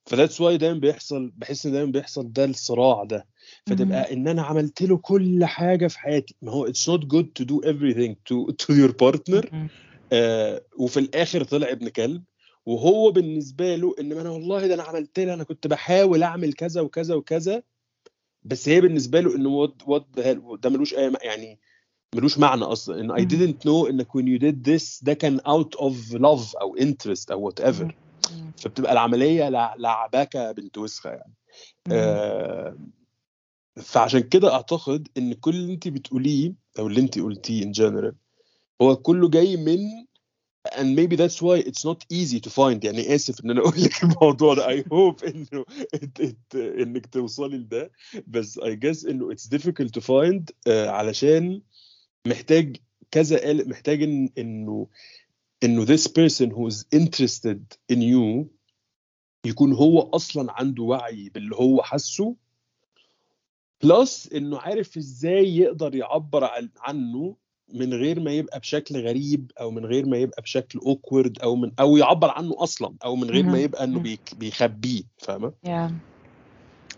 ف that's why دايما بيحصل بحس إن دايما بيحصل ده الصراع ده. فتبقى إن أنا عملت له كل حاجة في حياتي. ما هو it's not good to do everything your partner. مم. آه وفي الآخر طلع ابن كلب. وهو بالنسبة له إن أنا والله ده أنا عملت لها أنا كنت بحاول أعمل كذا وكذا وكذا. بس هي بالنسبة له انه وات وات ده ملوش أي يعني ملوش معنى أصلا ان I مم. didn't know انك when you did this ده كان out of love أو interest أو whatever مم. فبتبقى العملية لع- لعبكه بنت وسخة يعني. آه، فعشان كده أعتقد إن كل اللي انت بتقوليه أو اللي انت قلتيه in general هو كله جاي من and maybe that's why it's not easy to find يعني آسف إن أنا أقول لك الموضوع ده I hope إنه it, it, إنك توصلي لده بس I guess إنه it's difficult to find آه، علشان محتاج كذا محتاج إن إنه إنه this person who is interested in you يكون هو أصلا عنده وعي باللي هو حاسه plus إنه عارف إزاي يقدر يعبر عن- عنه من غير ما يبقى بشكل غريب أو من غير ما يبقى بشكل awkward أو من أو يعبر عنه أصلا أو من غير ما. يبقى إنه. بيك- بيخبيه فاهمة Yeah.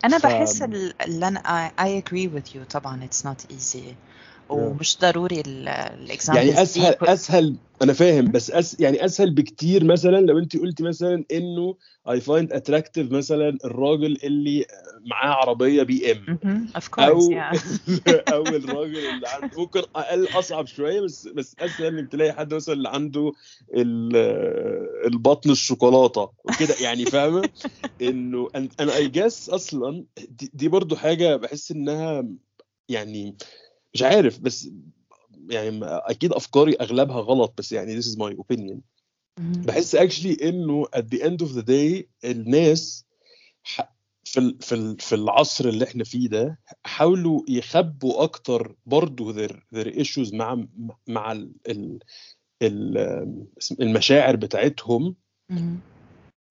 أنا ف- بحس ال- اللي أنا I, I agree with you طبعا it's not easy ومش ضروري ال examples يعني اسهل اسهل أنا فاهم بس يعني أسهل بكتير مثلا لو أنت قلتي مثلا إنه I find attractive مثلا الراجل اللي معاه عربية بي ام أو. [LAUGHS] أو [LAUGHS] الراجل اللي عنده ممكن أقل أصعب شوية بس بس أسهل إنك تلاقي حد مثلا اللي عنده ال- البطن الشوكولاتة وكده. يعني فاهمة؟ [LAUGHS] إنه أنا I guess أصلا دي, دي برضو حاجة بحس إنها يعني مش عارف بس يعني أكيد أفكاري أغلبها غلط بس يعني this is my opinion. بحس actually إنه at the end of the day الناس في في في العصر اللي إحنا فيه ده حاولوا يخبوا أكتر برضو their their issues مع مع ال ال ال المشاعر بتاعتهم.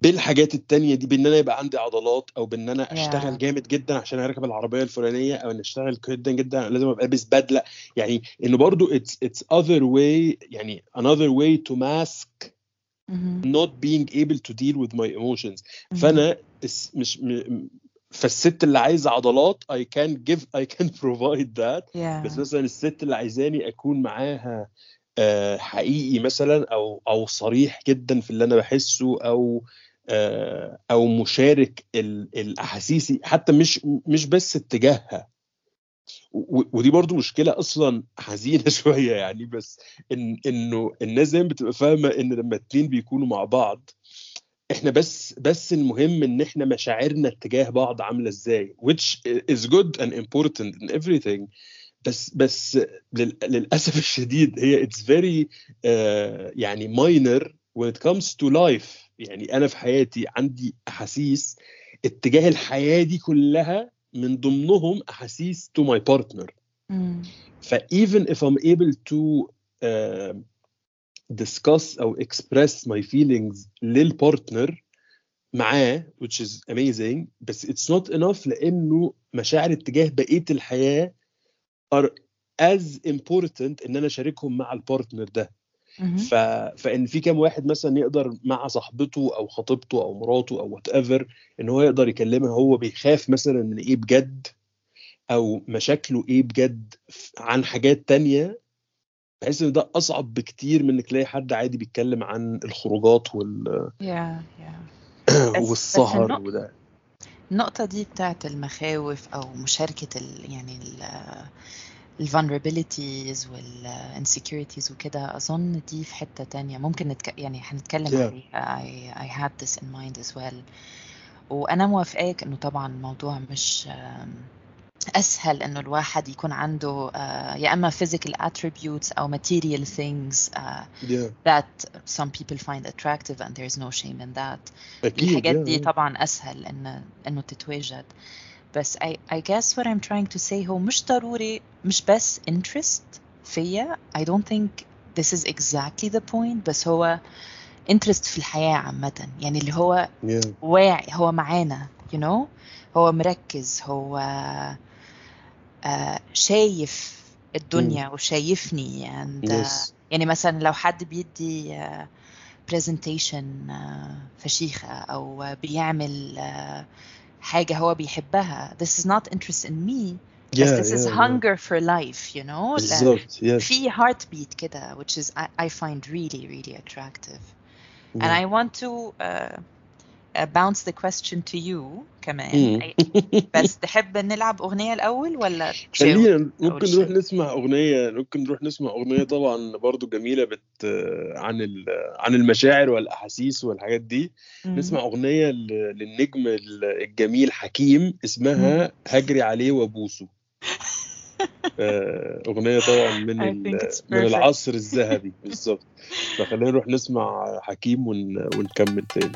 بالحاجات التانية دي بإن أنا يبقى عندي عضلات أو بإن أنا Yeah. اشتغل جامد جدا عشان أركب العربية الفلانية أو إن أشتغل جدا جدا لازم أبقى لابس بدلة يعني انه برضو it's it's other way يعني another way to mask مهم. not being able to deal with my emotions مهم. فأنا مش م- فالست اللي عايزة عضلات I can give I can [LAUGHS] provide that yeah. بس مثلا الست اللي عايزاني أكون معاها آه، حقيقي مثلا أو أو صريح جدا في اللي أنا بحسه أو أو مشارك ال- الاحاسيسي حتى مش مش بس اتجاهها. ودي برضو مشكلة أصلا حزينة [LAUGHS] شوية يعني بس إن إنه الناس دايما بتبقى فاهمة إن لما اتنين بيكونوا مع بعض إحنا بس بس المهم إن إحنا مشاعرنا اتجاه بعض عاملة إزاي which is good and important in everything. بس بس لل- للأسف الشديد هي it's very uh, يعني minor when it comes to life. يعني أنا في حياتي عندي أحاسيس اتجاه الحياة دي كلها من ضمنهم أحاسيس to my partner مم. ف even if I'm able to uh, discuss أو express my feelings لل partner معاه which is amazing بس it's not enough لأنه مشاعر اتجاه بقية الحياة are as important إن أنا أشاركهم مع ال partner ده. ف... فإن في كام واحد مثلا يقدر مع صاحبته أو خطيبته أو مراته أو whatever إن هو يقدر يكلمها هو بيخاف مثلا من إيه بجد أو مشاكله إيه بجد عن حاجات تانية بحس إن ده أصعب بكتير من إنك تلاقي حد عادي بيتكلم عن الخروجات وال... yeah yeah. [CLEARS THROAT] والسهر وده. النقطة دي بتاعت المخاوف أو مشاركة ال يعني ال ال vulnerabilities وال insecurities وكده أظن دي في حتة تانية ممكن نتك... يعني هنتكلم Yeah. عليها I, I had this in mind as well وأنا موافقاك إنه طبعا الموضوع مش آم، أسهل إنه الواحد يكون عنده آه، يا إما physical attributes أو material things آه، yeah. that some people find attractive and there's no shame in that أكيد الحاجات yeah, دي yeah. طبعا اسهل ان انه تتواجد بس I, I guess what I'm trying to say هو مش ضروري مش بس interest فيا. I don't think this is exactly the point بس هو انترست في الحياة عامة. يعني اللي هو yeah. واعي هو معانا you know هو مركز هو آه شايف الدنيا وشايفني. And uh, yes. يعني مثلا لو حد بيدي uh, presentation فشيخة أو بيعمل حاجة هو بيحبها this is not interest in me yeah, بس this is yeah, yeah. hunger for life you know لا- بالظبط yes. في heartbeat كده which is I, I find really really attractive and Yeah. I want to uh, uh, bounce the question to you كمان مم. أي- بس تحب نلعب أغنية الأول ولا؟ خلينا ممكن نروح. نسمع أغنية ممكن نروح نسمع أغنية طبعا برضو جميلة بت عن ال... عن المشاعر والأحاسيس والحاجات دي مم. نسمع أغنية ل... للنجم ال- الجميل حكيم اسمها هجري عليه وأبوسه [LAUGHS] آه، أغنية طبعا من من. العصر الذهبي بالظبط فخلينا نروح نسمع حكيم ون... ونكمل تاني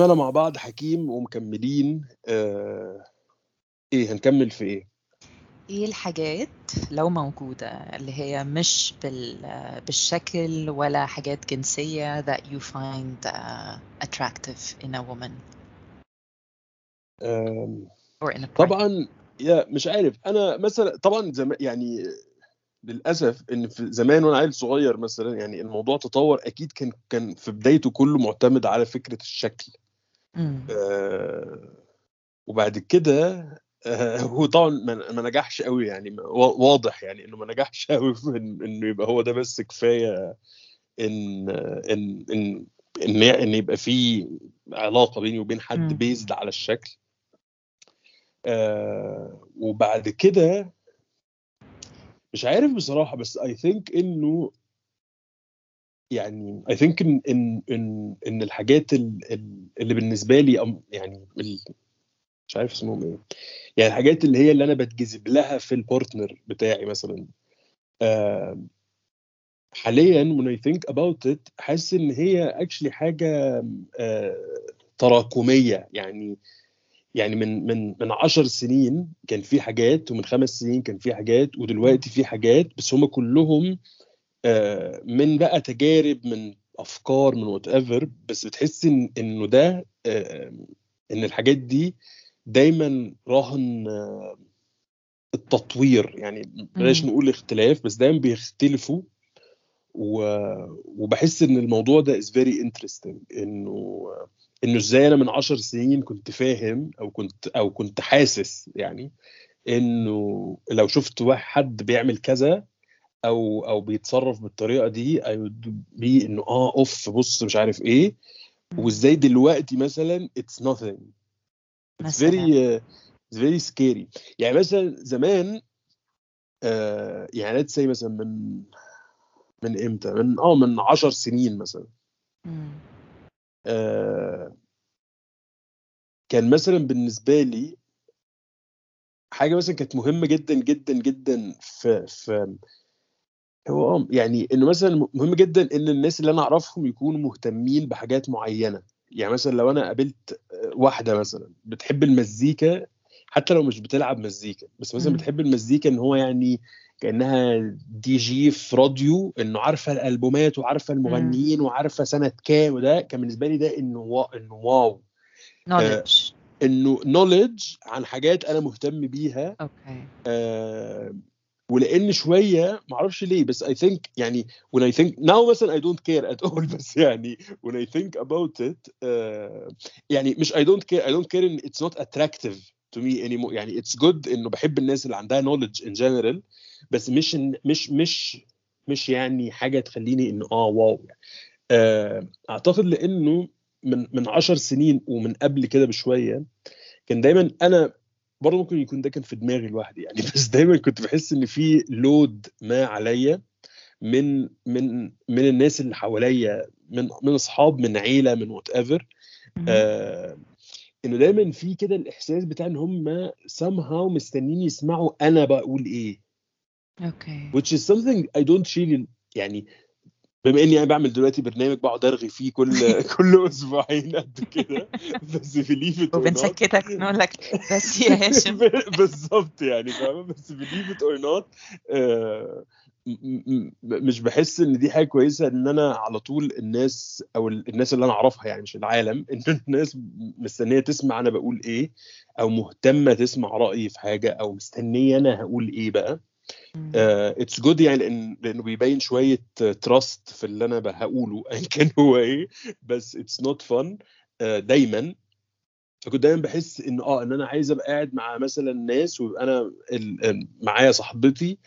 سمعنا مع بعض حكيم ومكملين آه إيه هنكمل في إيه؟ إيه الحاجات لو موجودة اللي هي مش بال بالشكل ولا حاجات جنسية that you find uh, attractive in a woman آم، or in a طبعا يا مش عارف. أنا مثلا طبعا زمان يعني للأسف إن في زمان وأنا عيل صغير مثلا يعني الموضوع تطور أكيد كان كان في بدايته كله معتمد على فكرة الشكل. آه، وبعد كده آه، هو طبعا ما نجحش قوي يعني واضح يعني إنه ما نجحش [LAUGHS] قوي في إن- إنه يبقى هو ده بس كفاية إن إن إن إن إن يبقى في علاقة بيني وبين حد. بيزد على الشكل آه وبعد كده مش عارف بصراحة بس I think إنه يعني I think ان ان ان الحاجات ال- ال- اللي بالنسبة لي يعني مش عارف اسمهم إيه. يعني الحاجات اللي هي اللي أنا بتجذب لها في البارتنر بتاعي مثلا حاليا when I think about it حاسس إن هي actually حاجة آه تراكمية. يعني يعني من من من 10 سنين كان في حاجات ومن خمس سنين كان في حاجات ودلوقتي في حاجات بس هم كلهم من بقى تجارب من أفكار من whatever بس بتحس ان إنه ده آه، إن الحاجات دي دايما رهن آه، التطوير يعني بلاش. نقول اختلاف بس دايما بيختلفوا و... وبحس إن الموضوع ده is very interesting إنه إنه إزاي أنا من عشر سنين كنت فاهم أو كنت أو كنت حاسس يعني إنه لو شفت واحد حد بيعمل كذا أو أو بيتصرف بالطريقة دي I would be إنه آه أوف بص مش عارف إيه. وإزاي دلوقتي مثلا it's nothing. It's مثلاً. very uh, it's very scary. يعني مثلا زمان آه يعني let's say مثلا من من إمتى؟ من آه من 10 سنين مثلا. آه كان مثلا بالنسبة لي حاجة مثلا كانت مهمة جدا جدا جدا في في هو آه يعني إنه مثلا مهم جدا إن الناس اللي أنا أعرفهم يكونوا مهتمين بحاجات معينة. يعني مثلا لو أنا قابلت واحدة مثلا بتحب المزيكا حتى لو مش بتلعب مزيكا بس مثلا. بتحب المزيكا إن هو يعني كأنها دي جي في راديو إنه عارفة الألبومات وعارفة المغنيين وعارفة سنة كام وده كان بالنسبة لي ده إنه وا... إنه واو. knowledge. إنه knowledge عن حاجات أنا مهتم بيها. okay. آه ولأن شوية ما أعرفش ليه بس I think يعني when I think now مثلا I don't care at all [LAUGHS] بس يعني when think about it آه يعني مش I don't care I don't care in it's not attractive to me anymore. يعني it's good إنه بحب الناس اللي عندها knowledge in general بس مش مش مش مش يعني حاجة تخليني إنه آه wow. يعني أعتقد لأنه من من 10 سنين ومن قبل كده بشوية كان دايما أنا برضه ممكن يكون ده كان في دماغي لوحدي يعني. [LAUGHS] بس دايما كنت بحس إن في load ما عليا من من من الناس اللي حواليا من من أصحاب من عيلة من whatever. آه إنه دايما في كده الإحساس بتاع إن هم somehow مستنيين يسمعوا أنا بقول إيه. okay. Which is something I don't really يعني بما إني أنا بعمل دلوقتي برنامج بقعد أرغي فيه كل [LAUGHS] [LAUGHS] كل أسبوعين قد كده. [LAUGHS] بس or not. وبنسكتك نقول لك بس يا هاشم. بالظبط يعني فاهمة؟ بس not آه، م- م- مش بحس إن دي حاجة كويسة إن أنا على طول الناس أو ال- الناس اللي أنا أعرفها يعني مش العالم إن الناس مستنية تسمع أنا بقول إيه أو مهتمة تسمع رأيي في حاجة أو مستنية أنا هقول إيه بقى. it's good يعني لأن لأنه بيبين شوية trust في اللي أنا هقوله [LAUGHS] ايا كان هو إيه. بس it's not fun دايما. فكنت دايما بحس إن آه إن أنا عايز أبقى قاعد مع مثلا ناس ويبقى أنا معايا صاحبتي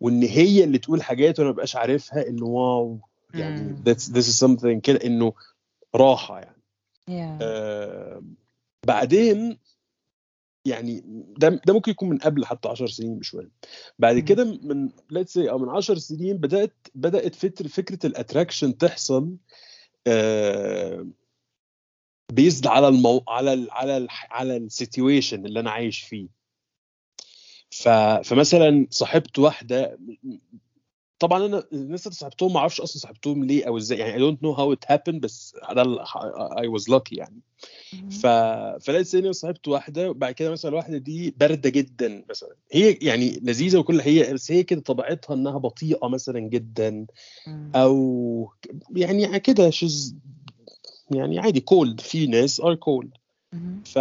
وإن هي اللي تقول حاجات وأنا ما بقاش عارفها انه wow يعني this is something كده إنه راحة يعني. Yeah. آه بعدين يعني ده ده ممكن يكون من قبل حتى 10 سنين بشوية بعد. كده من let's say أو من 10 سنين بدأت بدأت فكره فكرة ال attraction تحصل آه بيزد على المو... على ال... على ال... على ال situation اللي أنا عايش فيه ف... فمثلا صاحبت واحدة طبعا أنا الناس اللي صاحبتهم ما أعرفش أصلا صاحبتهم ليه أو إزاي يعني I don't know how it happened بس ال- I was lucky يعني ف فلقيت سيني وصاحبت واحدة وبعد كده مثلا الواحدة دي باردة جدا مثلا هي يعني لذيذة وكل هي بس هي كده طبيعتها إنها بطيئة مثلا جدا. أو يعني كده she's يعني عادي cold في ناس are cold. ف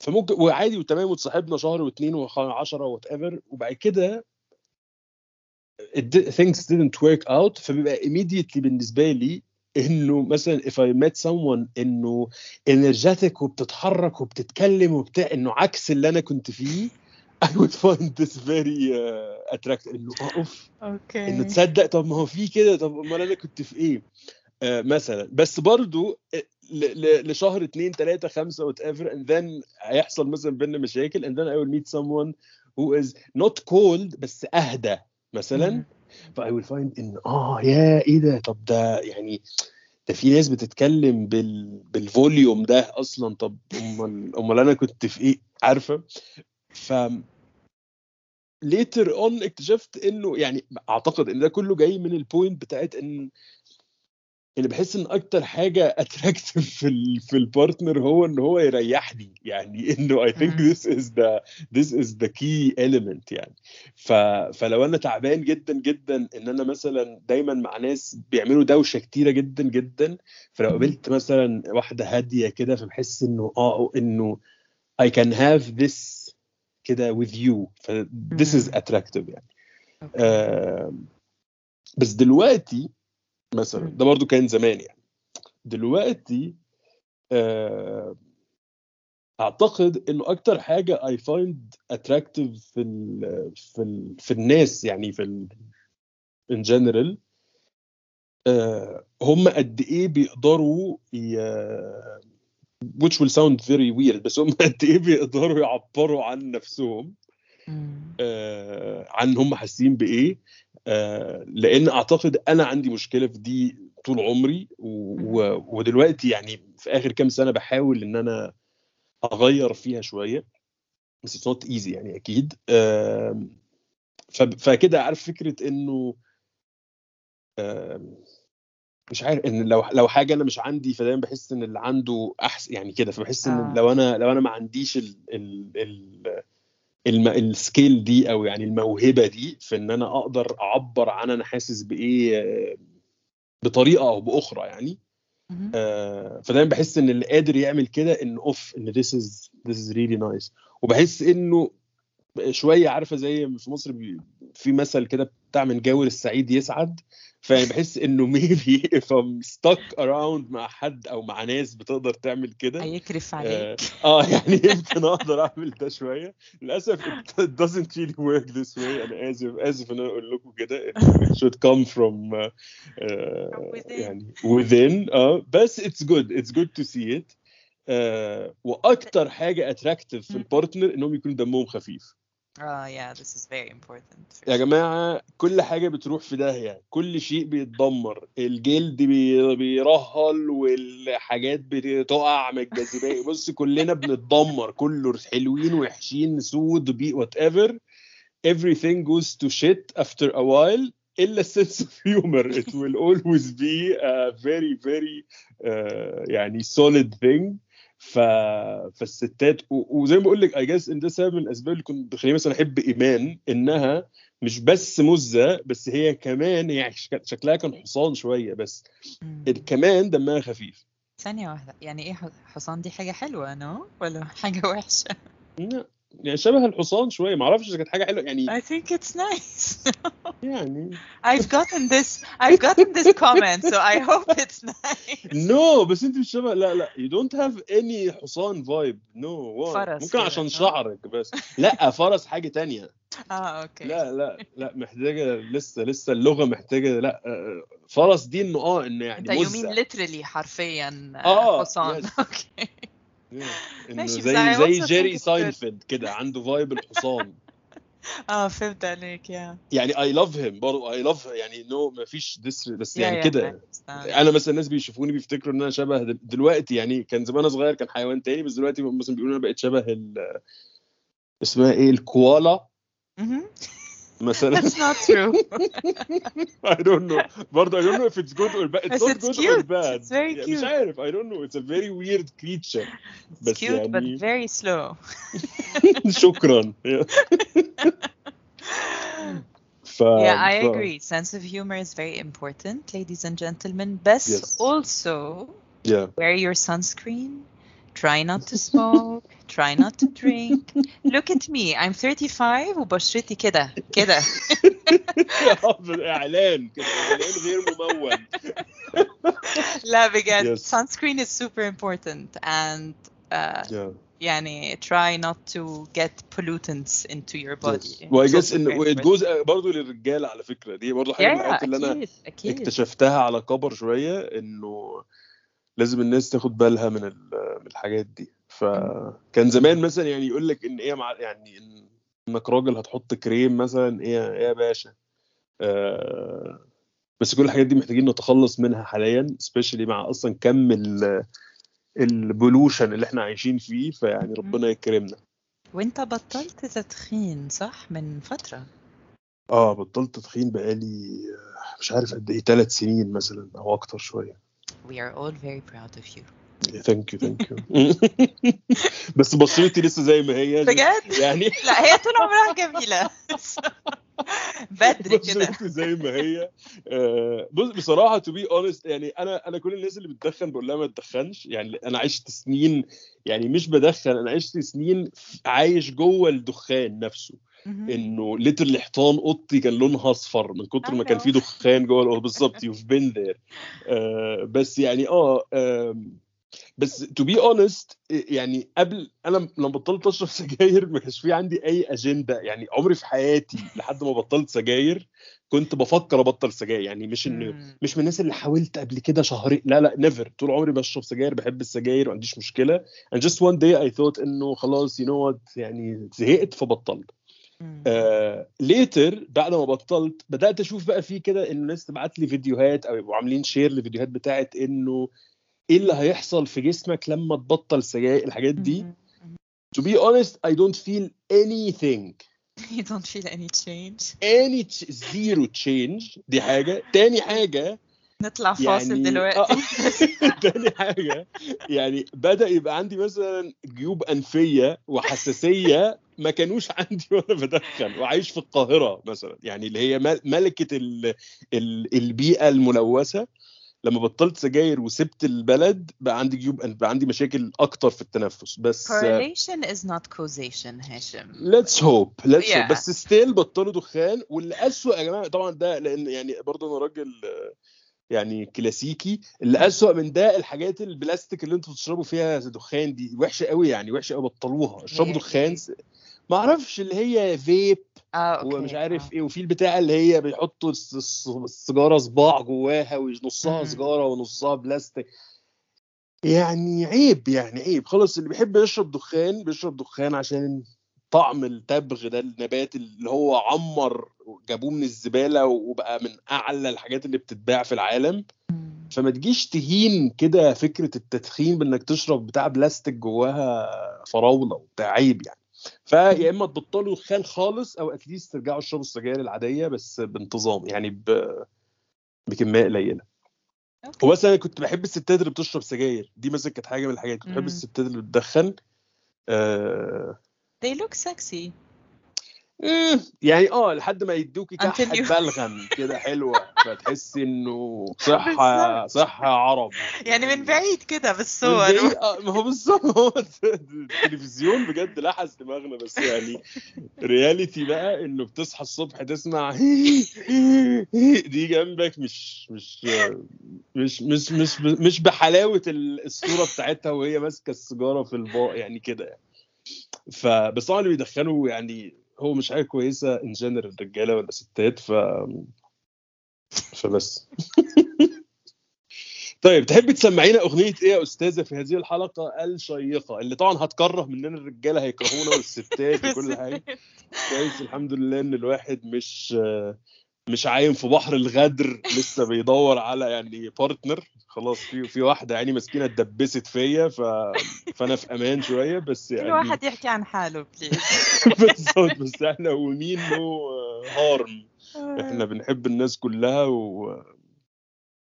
فممكن وعادي وتمام وتصاحبنا شهر واثنين وعشرة whatever وبعد كده it di- things didn't work out. فبيبقى immediately بالنسبة لي إنه مثلا if I met someone إنه energetic وبتتحرك وبتتكلم وبتاع إنه عكس اللي أنا كنت فيه [LAUGHS] I would find this very uh, attractive. إنه آه أوف. أوكي. إنه تصدق طب ما هو في كده طب أمال أنا كنت في إيه؟ آه مثلا. بس برضو آه، لشهر اتنين تلاتة خمسة whatever and then هيحصل مثلا بينا مشاكل and then I will meet someone who is not cold بس أهدى. مثلا مم. ف I will find إن آه يا إيه ده؟ طب ده يعني ده في ناس بتتكلم بال بال volume ده أصلا. طب أمال أمال أنا كنت في إيه؟ عارفة؟ ف later on اكتشفت إنه يعني أعتقد إن ده كله جاي من ال point بتاعت إن ان بحس إن أكتر حاجة attractive في ال في ال partner هو إن هو يريحني يعني إنه I think مم. this is the this is the key element يعني ف فلو أنا تعبان جدا جدا إن أنا مثلا دايما مع ناس بيعملوا دوشة كتيرة جدا جدا فلو. قابلت مثلا واحدة هادية كده فبحس إنه آه إنه I can have this كده with you ف this is attractive يعني. آه بس دلوقتي مثلا. ده برضو كان زمان يعني دلوقتي آه أعتقد إنه أكتر حاجة I find attractive في ال في ال في الناس يعني في ال in general آه هم قد إيه بيقدروا ي... which will sound very weird بس هم [LAUGHS] قد إيه بيقدروا يعبروا عن نفسهم. آه، عن هم حاسين بإيه لأن أعتقد أنا عندي مشكلة في دي طول عمري ودلوقتي يعني في آخر كام سنة بحاول إن أنا أغير فيها شوية بس it's not easy يعني أكيد فكده عارف فكرة إنه مش عارف إن لو لو حاجة أنا مش عندي فدايما بحس إن اللي عنده احسن يعني كده فبحس إن آه. لو أنا لو أنا ما عنديش ال ال ال الم... ال skill دي أو يعني الموهبة دي في إن أنا أقدر أعبر عن أنا حاسس بإيه بطريقة أو بأخرى يعني. آه، فدايما بحس إن اللي قادر يعمل كده إن أوف إن this is this is really nice وبحس إنه شوية عارفة زي في مصر في مثل كده بتاع من جاور السعيد يسعد فيعني بحس إنه maybe if I'm stuck around مع حد أو مع ناس بتقدر تعمل كده هيكرف آه عليك. آه، يعني يمكن أقدر أعمل ده شوية. للأسف it doesn't really work this way. أنا اسف اسف ان أنا أقول لكم كده it should come from uh, uh, within. يعني within آه بس it's good. It's good to see it. uh, وأكتر حاجة attractive في. ال partner إنهم يكون دمهم خفيف. آه yeah this is very important for يا. جماعة كل حاجة بتروح في داهية. كل شيء بيتدمر. الجلد بي- بيرهل والحاجات بتقع من الجاذبية. [LAUGHS] بص كلنا بنتدمر. كله حلوين وحشين should be whatever everything goes to shit after a while. إلا sense of humor. It will always be a very very uh, يعني solid thing. ف... فالستات و... وزي ما بقول لك I guess إن ده سبب من الأسباب اللي كنت بخليني مثلا أحب إيمان إنها مش بس مزة بس هي كمان هي شك- شكلها كان حصان شوية بس. كمان دمها خفيف. ثانية واحدة يعني إيه حصان دي حاجة حلوة نو ولا حاجة وحشة؟ لا، يعني شبه الحصان شوية. ما أعرفش إذا كانت حاجة حلوة. يعني I think it's nice. [LAUGHS] يعني I've gotten this I've gotten this comment so I hope it's nice. no no, بس أنت مش شبه لا لا. You don't have any حصان vibe no no, فرس ممكن عشان ها؟ شعرك بس. لا فرس حاجة تانية. [LAUGHS] آه أوكي. لا لا لا. محتاجة لسه لسه اللغة محتاجة. لا آه، فرس دي إنه آه إنه يعني أنت يومين مزة. literally حرفيا آه، حصان. yes. [LAUGHS] أوكي. إنه زي زي جيري. ساينفيلد كده عنده vibe الحصان [LAUGHS] آه فهمت عليك يا يعني I love him برضه I love يعني no ما فيش diss بس يعني كده. أنا مثلا الناس بيشوفوني بيفتكروا إن أنا شبه دل- دلوقتي يعني كان زمان أنا صغير كان حيوان تاني بس دلوقتي مثلا بيقولوا أنا بقيت شبه ال اسمها إيه الكوالا. [LAUGHS] مثلا That's not true. [LAUGHS] I don't know برضه I don't know if it's good or bad it's But not it's good or cute. bad It's very يعني مش cute. عارف I don't know it's a very weird creature It's بس cute but يعني very slow. [LAUGHS] شكرا [LAUGHS] ف Yeah, I ف- agree. Sense of humor is very important, ladies and gentlemen. Best Yes. also yeah wear your sunscreen. Try not to smoke. Try not to drink. [LAUGHS] Look at me. I'm 35 وبشرتي كده كده. [LAUGHS] إعلان كده إعلان غير ممول [LAUGHS] لا بجد. Yes. Sunscreen is super important and uh, yeah يعني try not to get pollutants into your body. yes. well I guess إن it goes برضه للرجاله على فكرة دي برضه حاجة من Yeah, الحاجات اللي أنا أكيد. اكتشفتها على كبر شوية إنه لازم الناس تاخد بالها من ال- من الحاجات دي فكان زمان مثلا يعني يقول لك إن إيه مع يعني إن إنك راجل هتحط كريم مثلا إيه إيه يا باشا؟ آه بس كل الحاجات دي محتاجين نتخلص منها حاليا specially مع أصلا كم ال ال pollution اللي إحنا عايشين فيه فيعني ربنا يكرمنا. وأنت بطلت تدخين صح؟ من فترة. آه بطلت تدخين بقالي آه، مش عارف قد إيه ثلاث سنين مثلا أو أكتر شوية. We are all very proud of you. thank you thank you بس بشرتي لسه زي ما هي بجد؟ يعني [LAUGHS] لا هي طول عمرها جميلة بدري كده زي ما هي آه، بص بصراحة to be honest يعني أنا أنا كل الناس اللي بتدخن بقول لها ما تدخنش يعني أنا عشت سنين يعني مش بدخن أنا عشت سنين عايش جوه الدخان نفسه. إنه literally حيطان أوضتي كان لونها أصفر من كتر ما كان في. دخان جوه. بالظبط you've been there بس يعني آه بس to be honest يعني قبل أنا لما بطلت أشرب [LAUGHS] سجاير ما كانش في عندي أي اجنده يعني عمري في حياتي لحد ما بطلت سجاير كنت بفكر أبطل سجاير يعني مش مم. مش من الناس اللي حاولت قبل كده شهرين لا لا never طول عمري بشرب سجاير بحب السجاير ما عنديش مشكلة and just one day I thought إنه خلاص you know what يعني زهقت فبطلت. later بعد ما بطلت بدأت أشوف بقى في كده ان الناس تبعت لي فيديوهات أو يبقوا عاملين share لفيديوهات بتاعت إنه إيه اللي هيحصل في جسمك لما تبطل سجاير الحاجات دي؟ to be honest I don't feel anything. [LAUGHS] You don't feel any change. Any ch- zero change. دي حاجة. تاني حاجة نطلع فاصل يعني دلوقتي. آه. [LAUGHS] تاني حاجة يعني بدأ يبقى عندي مثلا جيوب أنفية وحساسية ما كانوش [LAUGHS] عندي وأنا بدخن. وعايش في القاهرة مثلا. يعني اللي هي مل- ملكة ال ال البيئة الملوثة. لما بطلت سجاير وسبت البلد بقى عندي جيوب بقى عندي مشاكل أكتر في التنفس. بس correlation is not causation هاشم. let's hope let's Yeah. hope بس still بطلوا دخان. واللي اسوء يا جماعة طبعا ده لأن يعني برضه أنا راجل يعني كلاسيكي. اللي اسوء من ده الحاجات البلاستيك اللي أنتوا بتشربوا فيها دخان دي وحشة قوي يعني وحشة قوي بطلوها. اشربوا دخان؟ ما أعرفش اللي هي فيب آه أوكي ومش عارف آه. إيه وفي البتاع اللي هي بيحطوا الس- الس- السيجارة صباع جواها ونصها. سيجارة ونصها بلاستيك يعني عيب يعني عيب خلاص اللي بيحب يشرب دخان بيشرب دخان عشان طعم التبغ ده النبات اللي هو عمر جابوه من الزبالة وبقى من أعلى الحاجات اللي بتتباع في العالم. فما تجيش تهين كده فكرة التدخين بإنك تشرب بتاع بلاستيك جواها فراولة وبتاع عيب يعني فيا إما تبطلوا دخان خالص أو اتليست ترجعوا تشربوا السجاير العادية بس بانتظام يعني ب... بكمية قليلة. ومثلا كنت بحب الستات اللي بتشرب سجاير دي مثلا كانت حاجة من الحاجات كنت بحب. الستات اللي بتدخن آه... they look sexy يعني آه لحد ما يدوكي كحة بلغم كده حلوة فتحسي إنه صحة. صحة عرب. يعني من بعيد كده بالصور. آه، ما هو بالظبط. التلفزيون بجد لحس دماغنا بس يعني reality بقى إنه بتصحى الصبح تسمع [LAUGHS] دي جنبك مش مش مش مش مش مش بحلاوة الصورة بتاعتها وهي ماسكة السيجارة في ال bag يعني كده يعني. فبس طبعا اللي بيدخنوا يعني هو مش حاجة كويسة in general رجاله ولا ستات ف فبس. [LAUGHS] طيب تحبي تسمعينا أغنية إيه يا أستاذة في هذه الحلقة؟ الشيقة اللي طبعا هتكره مننا الرجالة هيكرهونا والستات وكل حاجة. [LAUGHS] كويس الحمد لله إن الواحد مش مش عايم في بحر الغدر لسه بيدور على يعني partner خلاص في في واحدة يعني مسكينة اتدبست فيا ف... فأنا في أمان شوية بس كل يعني واحد يحكي عن حاله please [LAUGHS] بالظبط بس إحنا ومين نو هارم إحنا بنحب الناس كلها و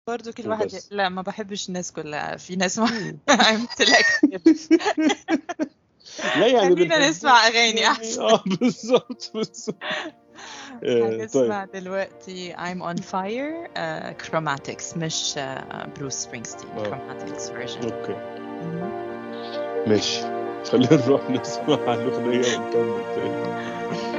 برضه كل واحد. لا ما بحبش الناس كلها. في ناس ما [LAUGHS] selective لا يعني خلينا نسمع أغاني يعني أحسن. آه بالظبط بالظبط. [LAUGHS] آه، طيب. هنسمع دلوقتي I'm on fire uh, Chromatics مش Bruce Springsteen. آه. Chromatics version. أوكي. ماشي. [LAUGHS] خلينا نروح نسمع الأغنية ونكمل تاني.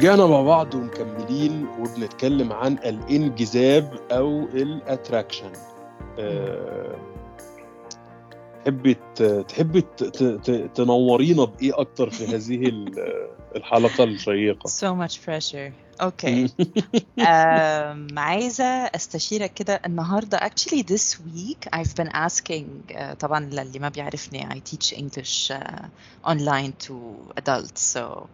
رجعنا مع بعض ومكملين وبنتكلم عن الانجذاب أو ال attraction تحبي تحبي تنورينا بإيه أكتر في هذه ال- الحلقة الشيقة؟ So much pressure. [LAUGHS] okay um, عايزة أستشيرك كده. النهاردة actually this week I've been asking uh, طبعا للي ما بيعرفني I teach English uh, online to adults. So uh,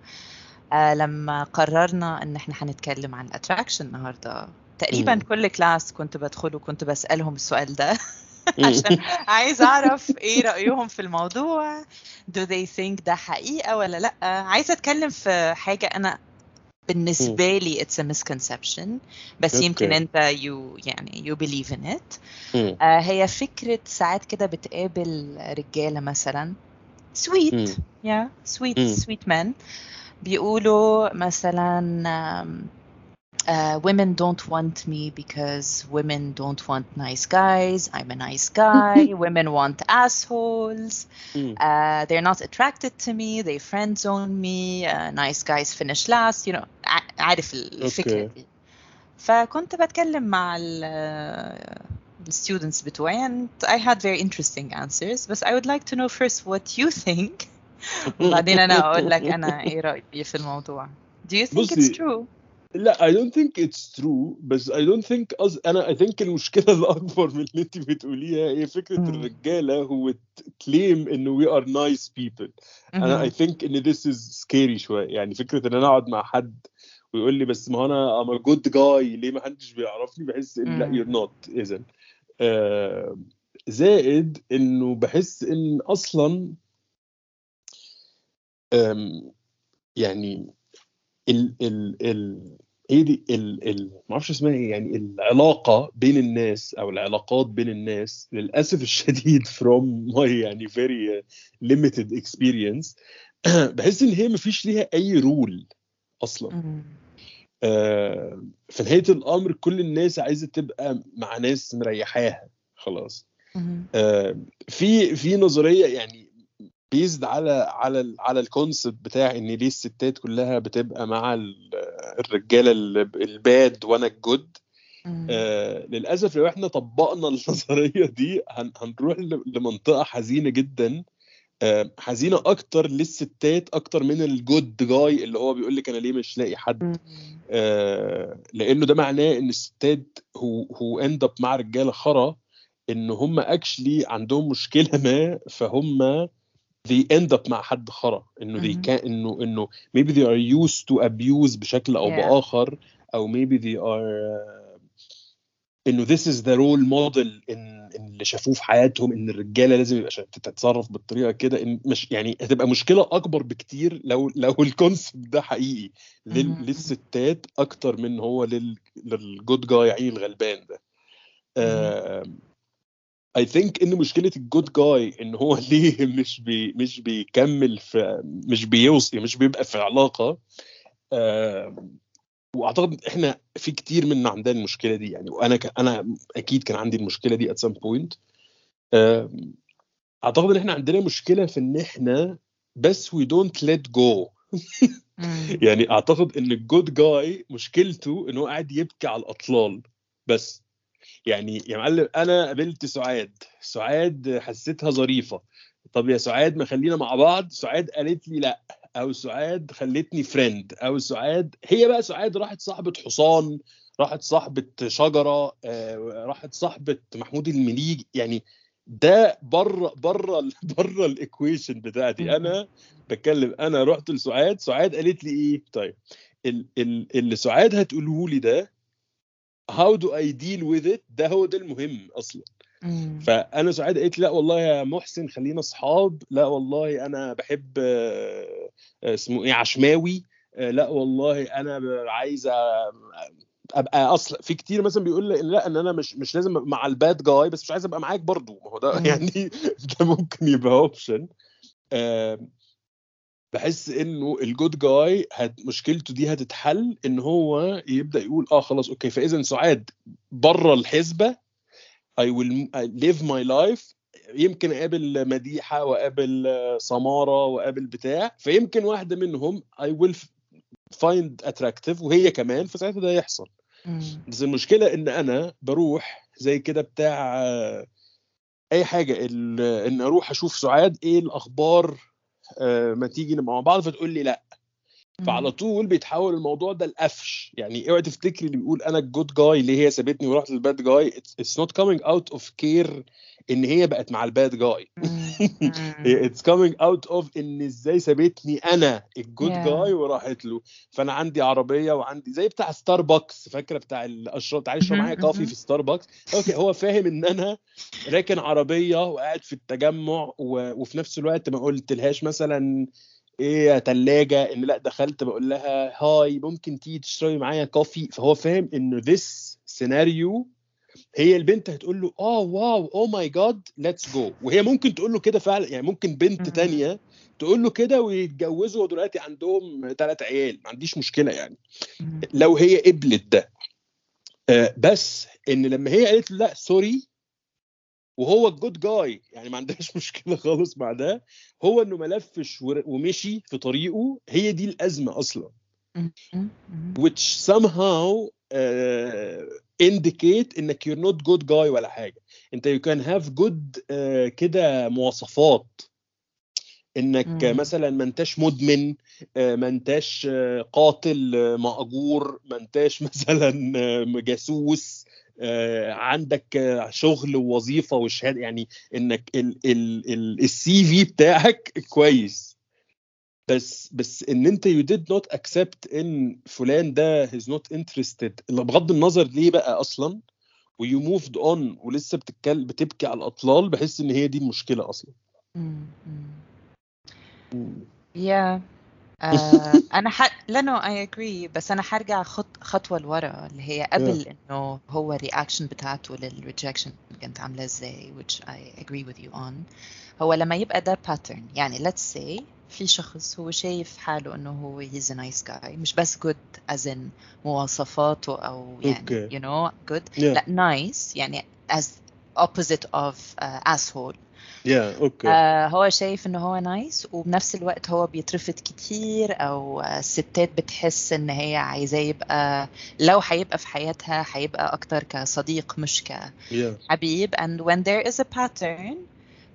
لما قررنا إن إحنا هنتكلم عن attraction النهاردة تقريبا مم. كل كلاس كنت بدخله كنت بسألهم السؤال ده [LAUGHS] عشان عايز أعرف إيه رأيهم في الموضوع. Do they think ده حقيقة ولا لأ؟ عايزة أتكلم في حاجة أنا بالنسبة لي it's a misconception بس يمكن. أنت you يعني you believe in it. آه هي فكرة ساعات كده بتقابل رجالة مثلا sweet yeah sweet sweet men. بيقولوا مثلا آم، uh, women don't want me because women don't want nice guys. I'm a nice guy. women [LAUGHS] want assholes. مم. Uh, they're not attracted to me. They friend zone me. Uh, nice guys finish last. You know, ع- عارف الفكرة Okay. دي. فكنت بتكلم مع ال the students بتوعي and I had very interesting answers but I would like to know first what you think وبعدين أنا [LAUGHS] أقول لك أنا إيه رأيي في الموضوع Do you think it's true? لا I don't think it's true بس I don't think أز... أنا I think المشكلة [LAUGHS] الأكبر من اللي أنت بتقوليها هي فكرة مم. الرجالة هو claim إنه we are nice people أنا I مهم. think إن this is scary شوية يعني فكرة إن أنا أقعد مع حد ويقول لي بس ما هو أنا I'm a good guy ليه ما حدش بيعرفني بحس إن لا مم. you're not إذا آه زائد إنه بحس إن أصلا آم، يعني ال ال ال إيه دي ال ال ما أعرفش اسمها إيه يعني العلاقة بين الناس أو العلاقات بين الناس للأسف [LAUGHS] الشديد from my يعني very uh, limited experience [CLEARS THROAT] بحس إن هي مفيش ليها أي رول أصلا. آه، في نهاية الأمر كل الناس عايزة تبقى مع ناس مريحاها خلاص. آه، في في نظرية يعني بيزد على على ال- على ال concept بتاع إن ليه الستات كلها بتبقى مع ال- الرجالة ال- ال bad وأنا ال good. آه للأسف لو إحنا طبقنا [LAUGHS] النظرية دي هن هنروح لمنطقة حزينة جدا آه حزينة أكتر للستات أكتر من الجود جاي اللي هو بيقول لك أنا ليه مش لاقي حد. آه، لأنه ده معناه إن الستات who who end up مع رجالة خرا إن هم actually عندهم مشكلة ما فهم they end up مع حد خرا. إنه they can انه إنه maybe they are used to abuse بشكل أو Yeah. بآخر أو maybe they are uh, إنه this is the role model ان إن اللي شافوه في حياتهم إن الرجالة لازم يبقى تتصرف بالطريقة كده. إن مش يعني هتبقى مشكلة أكبر بكتير لو لو ال concept ده حقيقي. لل-. للستات أكتر من هو لل للجود جاي يعني الغلبان ده. اي ثينك إن مشكلة الجود جاي إن هو [LAUGHS] ليه مش بي مش بيكمل في مش بيوصل مش بيبقى في علاقة وأعتقد إحنا في كتير منا عندنا المشكلة دي يعني وأنا ك... أنا أكيد كان عندي المشكلة دي some point. آم، أعتقد إن إحنا عندنا مشكلة في إن إحنا بس don't let go. مم. [LAUGHS] يعني أعتقد إن الجود جاي مشكلته إن هو قاعد يبكي على الأطلال بس. يعني يا معلم أنا قابلت سعاد سعاد حسيتها ظريفة. طب يا سعاد ما خلينا مع بعض؟ سعاد قالت لي لأ أو سعاد خلتني فريند أو سعاد هي بقى سعاد راحت صاحبة حصان راحت صاحبة شجرة آه، راحت صاحبة محمود المليجي يعني ده بره بره [LAUGHS] بره ال equation بتاعتي. أنا بتكلم أنا رحت لسعاد سعاد قالت لي إيه؟ طيب ال- ال- اللي سعاد هتقوله لي ده how do I deal with it? ده هو ده المهم أصلا. مم. فأنا سعاد قالت لا والله يا محسن خلينا أصحاب. لا والله أنا بحب آه، آه، اسمه إيه عشماوي. آه، لا والله أنا عايزه أبقى أصلا في كتير مثلا بيقول لي لا إن أنا مش مش لازم أبقى مع ال bad guy بس مش عايز أبقى معاك برضو. ما هو ده. يعني [LAUGHS] ده ممكن يبقى option بحس إنه الجود جاي هت مشكلته دي هتتحل إن هو يبدأ يقول آه خلاص أوكي فاذا سعاد بره الحسبة I will live my life يمكن اقابل مديحة واقابل سمارة واقابل بتاع فيمكن واحدة منهم I will find attractive وهي كمان فساعتها ده يحصل. بس المشكلة إن أنا بروح زي كده بتاع آه، أي حاجة إن أروح أشوف سعاد إيه الأخبار ما تيجي نبقى مع بعض فتقول لي لا. فعلى طول بيتحول الموضوع ده لقفش. يعني اوعي تفتكري اللي بيقول أنا الجود جاي اللي هي سابتني ورحت لل bad guy it's not coming out of care إن هي بقت مع ال bad guy it's coming out of إن إزاي سابتني أنا الجود Yeah. جاي وراحت له. فأنا عندي عربية وعندي زي بتاع ستاربكس فاكرة بتاع الاشرار تعالي اشرب معايا coffee. في ستاربكس okay هو فاهم إن أنا راكن عربية وقاعد في التجمع و... وفي نفس الوقت ما قلتلهاش مثلا إيه يا تلاجة إن لأ دخلت بقول لها hi ممكن تيجي تشربي معايا coffee. فهو فاهم إنه this scenario هي البنت هتقول له آه wow oh my god let's go وهي ممكن تقول له كده فعلا يعني ممكن بنت. تانية تقول له كده ويتجوزوا ودلوقتي عندهم ثلاث عيال ما عنديش مشكلة يعني. لو هي قبلت ده آه، بس إن لما هي قالت له لأ سوري وهو الجود جاي يعني ما عندهاش [LAUGHS] مشكلة خالص مع ده هو إنه ما لفش ور- ومشي في طريقه هي دي الأزمة أصلا. which somehow uh, indicate إنك you're not good guy ولا حاجة. أنت you can have good uh, كده مواصفات. إنك مم. مثلا ما أنتش مدمن آه، ما أنتش آه، قاتل آه، مأجور ما أنتش [LAUGHS] مثلا جاسوس عندك شغل ووظيفة وشهادة. يعني إنك ال CV بتاعك كويس. بس بس إن أنت you did not accept إن فلان ده is not interested. بغض النظر ليه بقى أصلا؟ و you moved on ولسه بتتكلم بتبكي على الأطلال بحس إن هي دي المشكلة أصلا. yeah [LAUGHS] آه أنا ح... لا no I agree بس أنا حرجع خط... خطوة لورا اللي هي قبل إنه هو ال reaction بتاعته لل rejection كانت عاملة إزاي which I agree with you on. هو لما يبقى ده pattern يعني let's say في شخص هو شايف حاله إنه هو he's a nice guy. مش بس good as in مواصفاته أو يعني know good. Yeah. لا nice يعني as opposite of uh, asshole. yeah okay آه هو شايف إنه هو nice وبنفس الوقت هو بيترفض كتير أو آه، الستات بتحس إن هي عايزاه يبقى لو هيبقى في حياتها هيبقى أكتر كصديق مش كحبيب. And when there is a pattern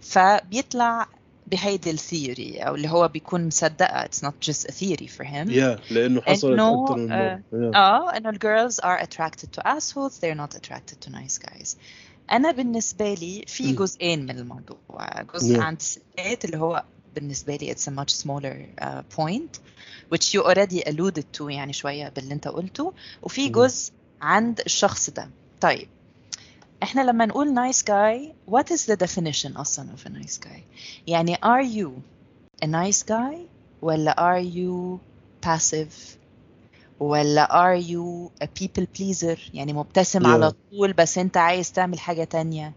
فبيطلع بهيدي ال theory أو اللي هو بيكون مصدقة it's not just a theory for him yeah لأنه حصلت إنه، أكتر من آه، مرة yeah. آه إنه ال girls are attracted to assholes they're not attracted to nice guys أنا بالنسبة لي في. جزئين من الموضوع جزء Yeah. عند الستات اللي هو بالنسبة لي it's a much smaller uh, point which you already alluded to يعني شوية باللي أنت قلته وفي. جزء عند الشخص ده طيب احنا لما نقول nice guy what is the definition اصلا of a nice guy يعني are you a nice guy ولا are you passive ولا are you a people pleaser يعني مبتسم Yeah. على طول بس انت عايز تعمل حاجة تانية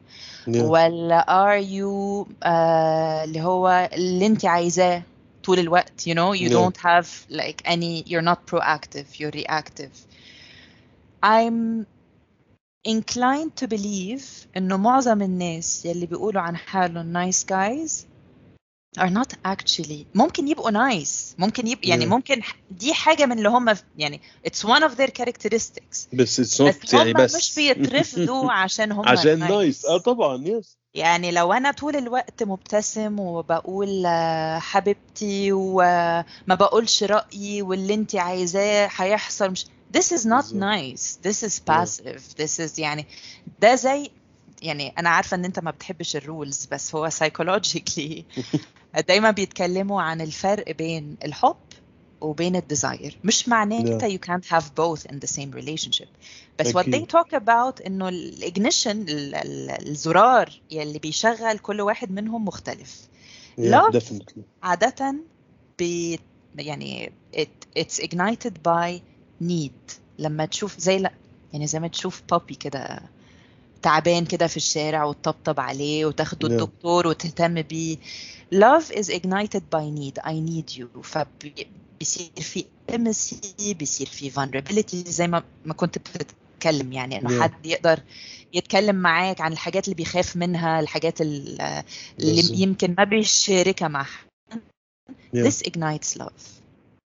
يا. ولا are you آه اللي هو اللي انت عايزاه طول الوقت you know you Yeah. don't have like any you're not proactive you're reactive I'm inclined to believe إنه معظم الناس يلي بيقولوا عن حالهم nice guys are not actually ممكن يبقوا nice ممكن يبقى يعني Yeah. ممكن دي حاجة من اللي هم يعني it's one of their characteristics بس اتس بس not يعني بس مش بيترفضوا [LAUGHS] عشان هم عشان nice. nice آه طبعا yes يعني لو أنا طول الوقت مبتسم وبقول آه، حبيبتي وما بقولش رأيي واللي انت عايزاه هيحصل مش this is not nice. This is passive. This is يعني ده زي يعني أنا عارفة إن أنت ما بتحبش ال rules بس هو psychologically [LAUGHS] دايما بيتكلموا عن الفرق بين الحب وبين ال desire مش معناتها you can't have both in the same relationship. بس what they talk about إنه ال ignition الزرار يلي بيشغل كل واحد منهم مختلف. Love. definitely. عادة بي يعني it, it's ignited by need لما تشوف زي لا يعني زي ما تشوف puppy كده تعبان كده في الشارع وتطبطب عليه وتاخده Yeah. الدكتور وتهتم بيه love is ignited by need I need you فبيصير في intimacy بيصير في vulnerability زي ما ما كنت بتتكلم يعني إنه Yeah. حد يقدر يتكلم معاك عن الحاجات اللي بيخاف منها الحاجات ال- اللي. يمكن ما بيشاركها مع حد. Yeah. This ignites love.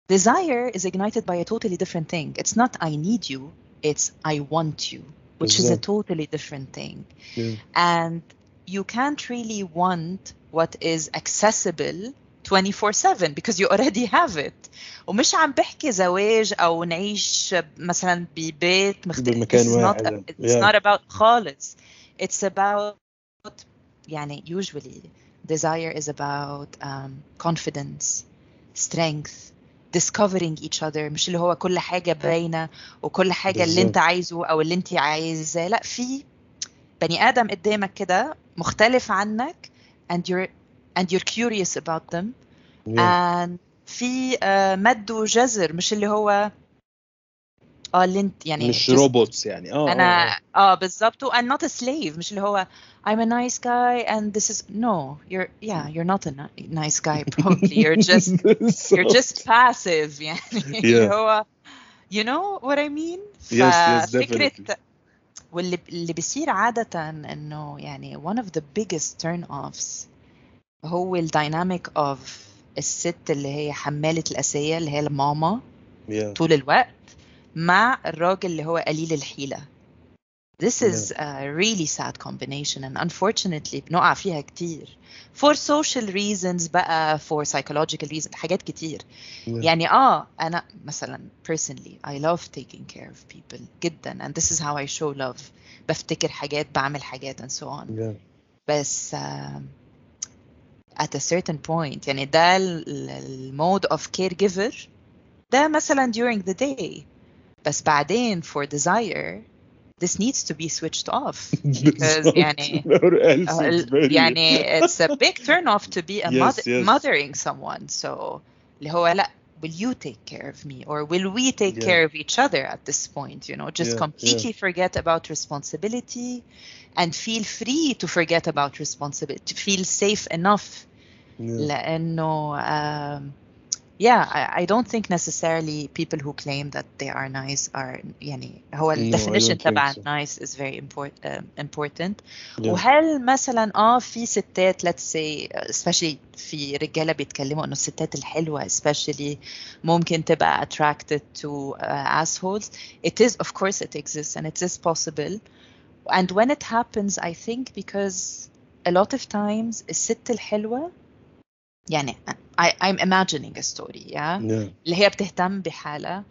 Desire is ignited by a totally different thing. It's not I need you, it's I want you, which is a بالظبط. totally different thing. Yeah. And you can't really want what is accessible 24/7 because you already have it. ومش عم بحكي زواج او نعيش مثلا ببيت مختلف. بمكان This is not واحد. it's Yeah. not about خالص. It's about يعني usually desire is about um, confidence, strength, discovering each other مش اللي هو كل حاجة باينة وكل حاجة اللي أنت. عايزه أو اللي أنت عايزاه لأ في بني آدم قدامك كده مختلف عنك and you're and you're curious about them Yeah. and في آه، مد وجزر مش اللي هو آه اللي انت يعني مش just روبوتس يعني آه أنا آه آه بالظبط و- and not a slave مش اللي هو I'm a nice guy and this is no you're yeah you're not a ni- nice guy probably you're just you're just passive يعني اللي Yeah. هو you know what I mean Yes, yes, definitely. واللي اللي بيصير عادة انه يعني one of the biggest turn offs هو الدايناميك of الست اللي هي حمالة الأسية اللي هي الماما yeah. طول الوقت مع الراجل اللي هو قليل الحيلة This is a really sad combination and unfortunately بنقع فيها كتير for social reasons بقى for psychological reasons حاجات كتير Yeah. يعني اه انا مثلا personally I love taking care of people جدا and this is how I show love بفتكر حاجات بعمل حاجات and so on Yeah. بس um, at a certain point يعني ده المود of caregiver ده مثلا during the day بس بعدين for desire this needs to be switched off [LAUGHS] because يعني Or else uh, it's very- يعني it's a big [LAUGHS] turn off to be a Yes, mother, yes. mothering someone so اللي هو لا will you take care of me or will we take Yeah. care of each other at this point you know just Yeah, completely forget about responsibility and feel free to forget about responsibility to feel safe enough Yeah. لأنه um, yeah I, I don't think necessarily people who claim that they are nice are يعني هو No, I ال don't definition think تبع so. nice is very import, um, important Yeah. وهل مثلا اه في ستات let's say especially في رجاله بيتكلموا انه الستات الحلوه especially ممكن تبقى attracted to uh, assholes it is of course it exists and it is possible and when it happens I think because a lot of times الست الحلوه يعني I, I'm imagining a story yeah Yeah. اللي هي بتهتم بحالها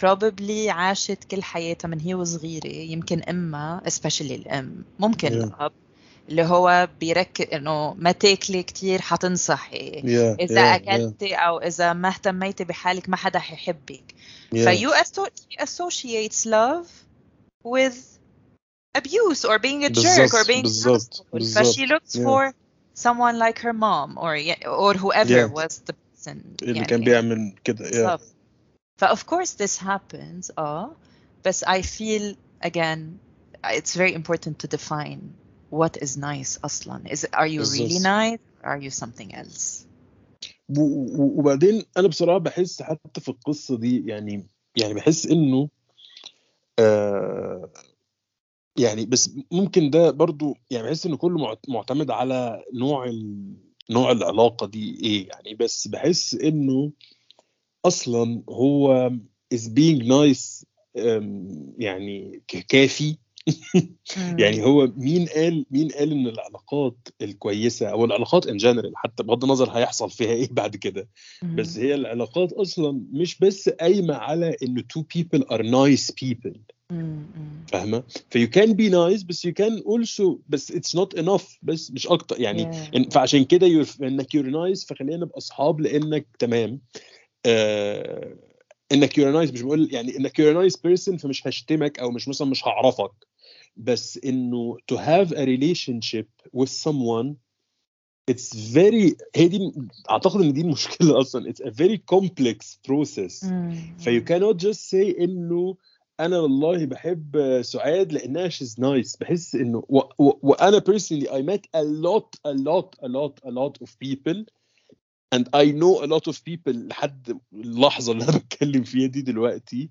probably عاشت كل حياتها من هي وصغيرة يمكن أمها especially الأم ممكن Yeah. الأب اللي هو بيركز إنه ما تاكلي كتير حتنصحي Yeah. إذا yeah, yeah, أكلتي أو إذا ما اهتميتي بحالك ما حدا حيحبك yeah. فيو associates love with abuse or being a jerk or being asshole. بالظبط فشي looks Yeah. for someone like her mom or or whoever Yeah. was the person اللي يعني كان بيعمل كده yeah. بالظبط ف of course this happens اه بس I feel again it's very important to define what is nice أصلا is it, are you really بالظبط. nice or are you something else و- و- وبعدين انا بصراحه بحس حتى في القصه دي يعني يعني بحس انه آه يعني بس ممكن ده برضو يعني بحس انه كله معت- معتمد على نوع ال... نوع العلاقة دي إيه يعني. بس بحس إنه أصلا هو is being nice أم، يعني كافي. [LAUGHS] يعني هو مين قال مين قال إن العلاقات الكويسة أو العلاقات in general حتى بغض النظر هيحصل فيها إيه [LAUGHS] بعد كده. بس هي العلاقات أصلا مش بس قايمة على إن two people are nice people. فاهمة؟ ف you can be nice بس you can also بس it's not enough بس مش أكتر. يعني إن- فعشان كده you're- إنك you're nice فخلينا نبقى أصحاب لأنك تمام. آه إنك you're nice مش بقول يعني إنك you're nice person فمش هشتمك أو مش مثلا مش هعرفك. بس إنه to have a relationship with someone it's very هي دي أعتقد إن دي المشكلة أصلا. It's a very complex process. ف you cannot just say إنه أنا والله بحب سعاد لأنها she's nice. بحس إنه وأنا personally I met a lot a lot a lot a lot of people and I know a lot of people لحد اللحظة اللي أنا بتكلم فيها دي دلوقتي.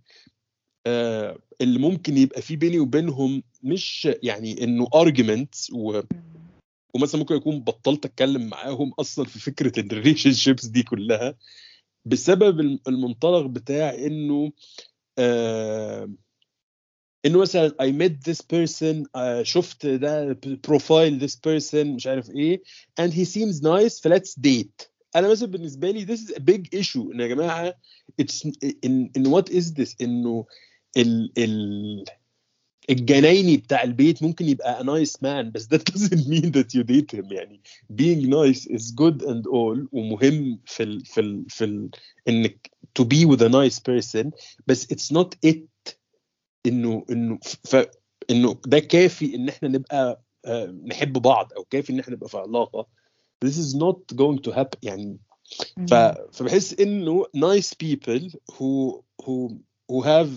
آه اللي ممكن يبقى في بيني وبينهم مش يعني إنه arguments و ومثلا ممكن يكون بطلت أتكلم معاهم أصلا في فكرة الريليشن شيبس دي كلها بسبب الم- المنطلق بتاع إنه انه مثلا I met this person آه شفت ده profile this person مش عارف إيه and he seems nice ف let's date أنا مثلا بالنسبة لي this is a big issue ان يا جماعة it's in, in what is this انه ال ال الجنايني بتاع البيت ممكن يبقى a nice man بس that doesn't mean that you date him يعني being nice is good and all ومهم في ال في ال في ال انك to be with a nice person بس it's not it انه انه ف انه ده كافي ان إحنا نبقى آه، نحب بعض أو كافي ان إحنا نبقى في علاقه this is not going to happen يعني ف... فبحس انه nice people who who who have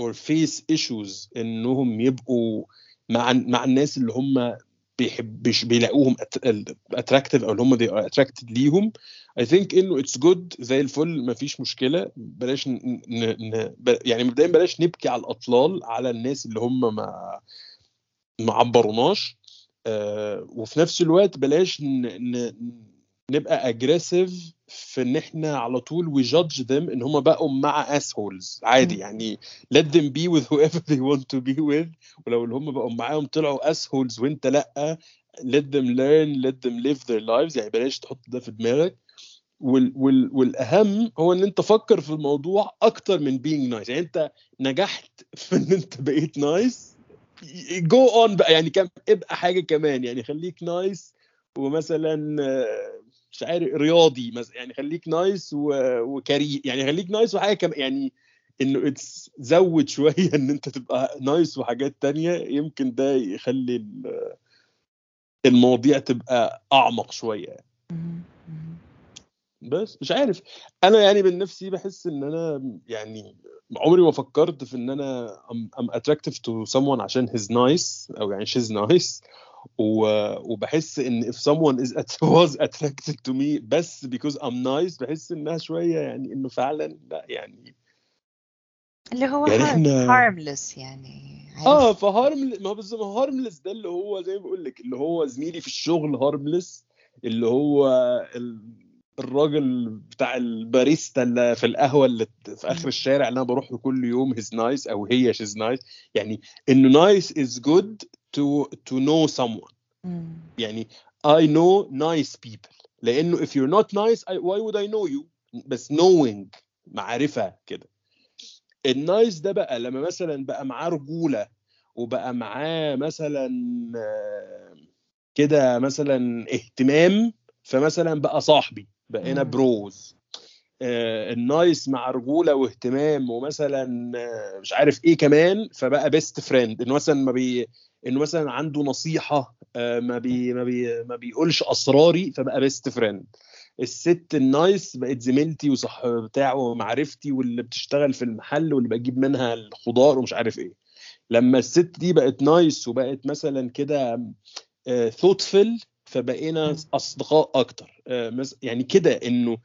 or face issues إنهم يبقوا مع مع الناس اللي هم بيحب بيلاقوهم attractive أو اللي هم are attracted ليهم. I think إنه it's good زي الفل مفيش مشكلة. بلاش ن... ن... ن... يعني مبدئيا بلاش نبكي على الأطلال على الناس اللي هم ما ما عبروناش. آه وفي نفس الوقت بلاش ن... ن... نبقى aggressive في إن إحنا على طول we judge them إن هم بقوا مع assholes. عادي. يعني let them be with whoever they want to be with. ولو اللي هم بقوا معاهم طلعوا assholes وإنت لأ let them learn let them live their lives. يعني بلاش تحط ده في دماغك. وال وال والأهم هو إن إنت فكر في الموضوع أكتر من being nice. يعني إنت نجحت في إن إنت بقيت nice go on بقى. يعني كم ابقى حاجة كمان. يعني خليك nice ومثلا آه، مش عارف رياضي مثلا يعني خليك nice وكريم يعني خليك nice وحاجة كمان يعني إنه زود شوية إن أنت تبقى نايس وحاجات تانية يمكن ده يخلي ال- المواضيع تبقى أعمق شوية. مهم. بس مش عارف أنا يعني من نفسي بحس إن أنا يعني عمري ما فكرت في إن أنا I'm attractive to someone عشان he's nice أو يعني she's nice و, وبحس إن if someone is at, [LAUGHS] was attracted to me بس because I'm nice بحس إنها شوية يعني إنه فعلا لا يعني اللي هو يعني إحنا- harmless يعني آه عارف ف harm ما هو بالظبط harmless ده اللي هو زي ما بقول لك اللي هو زميلي في الشغل harmless اللي هو ال- الراجل بتاع الباريستا اللي في القهوة اللي في آخر الشارع اللي أنا بروح له كل يوم he's nice أو هي she's nice يعني إنه nice is good to to know someone. مم. يعني I know nice people. لأنه if you're not nice I, why would I know you? بس knowing معرفة كده. ال nice ده بقى لما مثلا بقى معاه رجولة وبقى معاه مثلا آه، كده مثلا اهتمام فمثلا بقى صاحبي بقينا. بروز ال nice مع رجولة واهتمام ومثلا آه، مش عارف إيه كمان فبقى best friend إنه مثلا ما بي إنه مثلا عنده نصيحة آه، ما بي ما بي ما بيقولش أسراري فبقى best friend الست ال nice بقت زميلتي وصح بتاعه ومعرفتي واللي بتشتغل في المحل واللي بجيب منها الخضار ومش عارف إيه. لما الست دي بقت nice وبقت مثلا كده thoughtful فبقينا. أصدقاء أكتر. آه، يعني كده إنه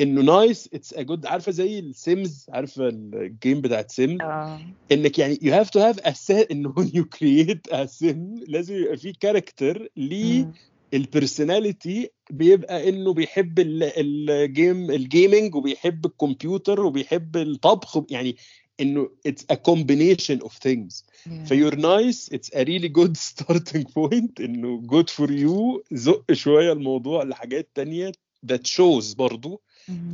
انه nice it's a good عارفة زي ال Sims عارفة ال game بتاعت Sims آه انك يعني you have to have a انه when you create a sim لازم يبقى في character ليه مم. ال personality بيبقى انه بيحب ال- ال game ال gaming وبيحب الكمبيوتر وبيحب الطبخ يعني انه it's a combination of things Yeah. ف you're nice it's a really good [LAUGHS] starting point انه good for you زق شوية الموضوع لحاجات تانية that shows برضو.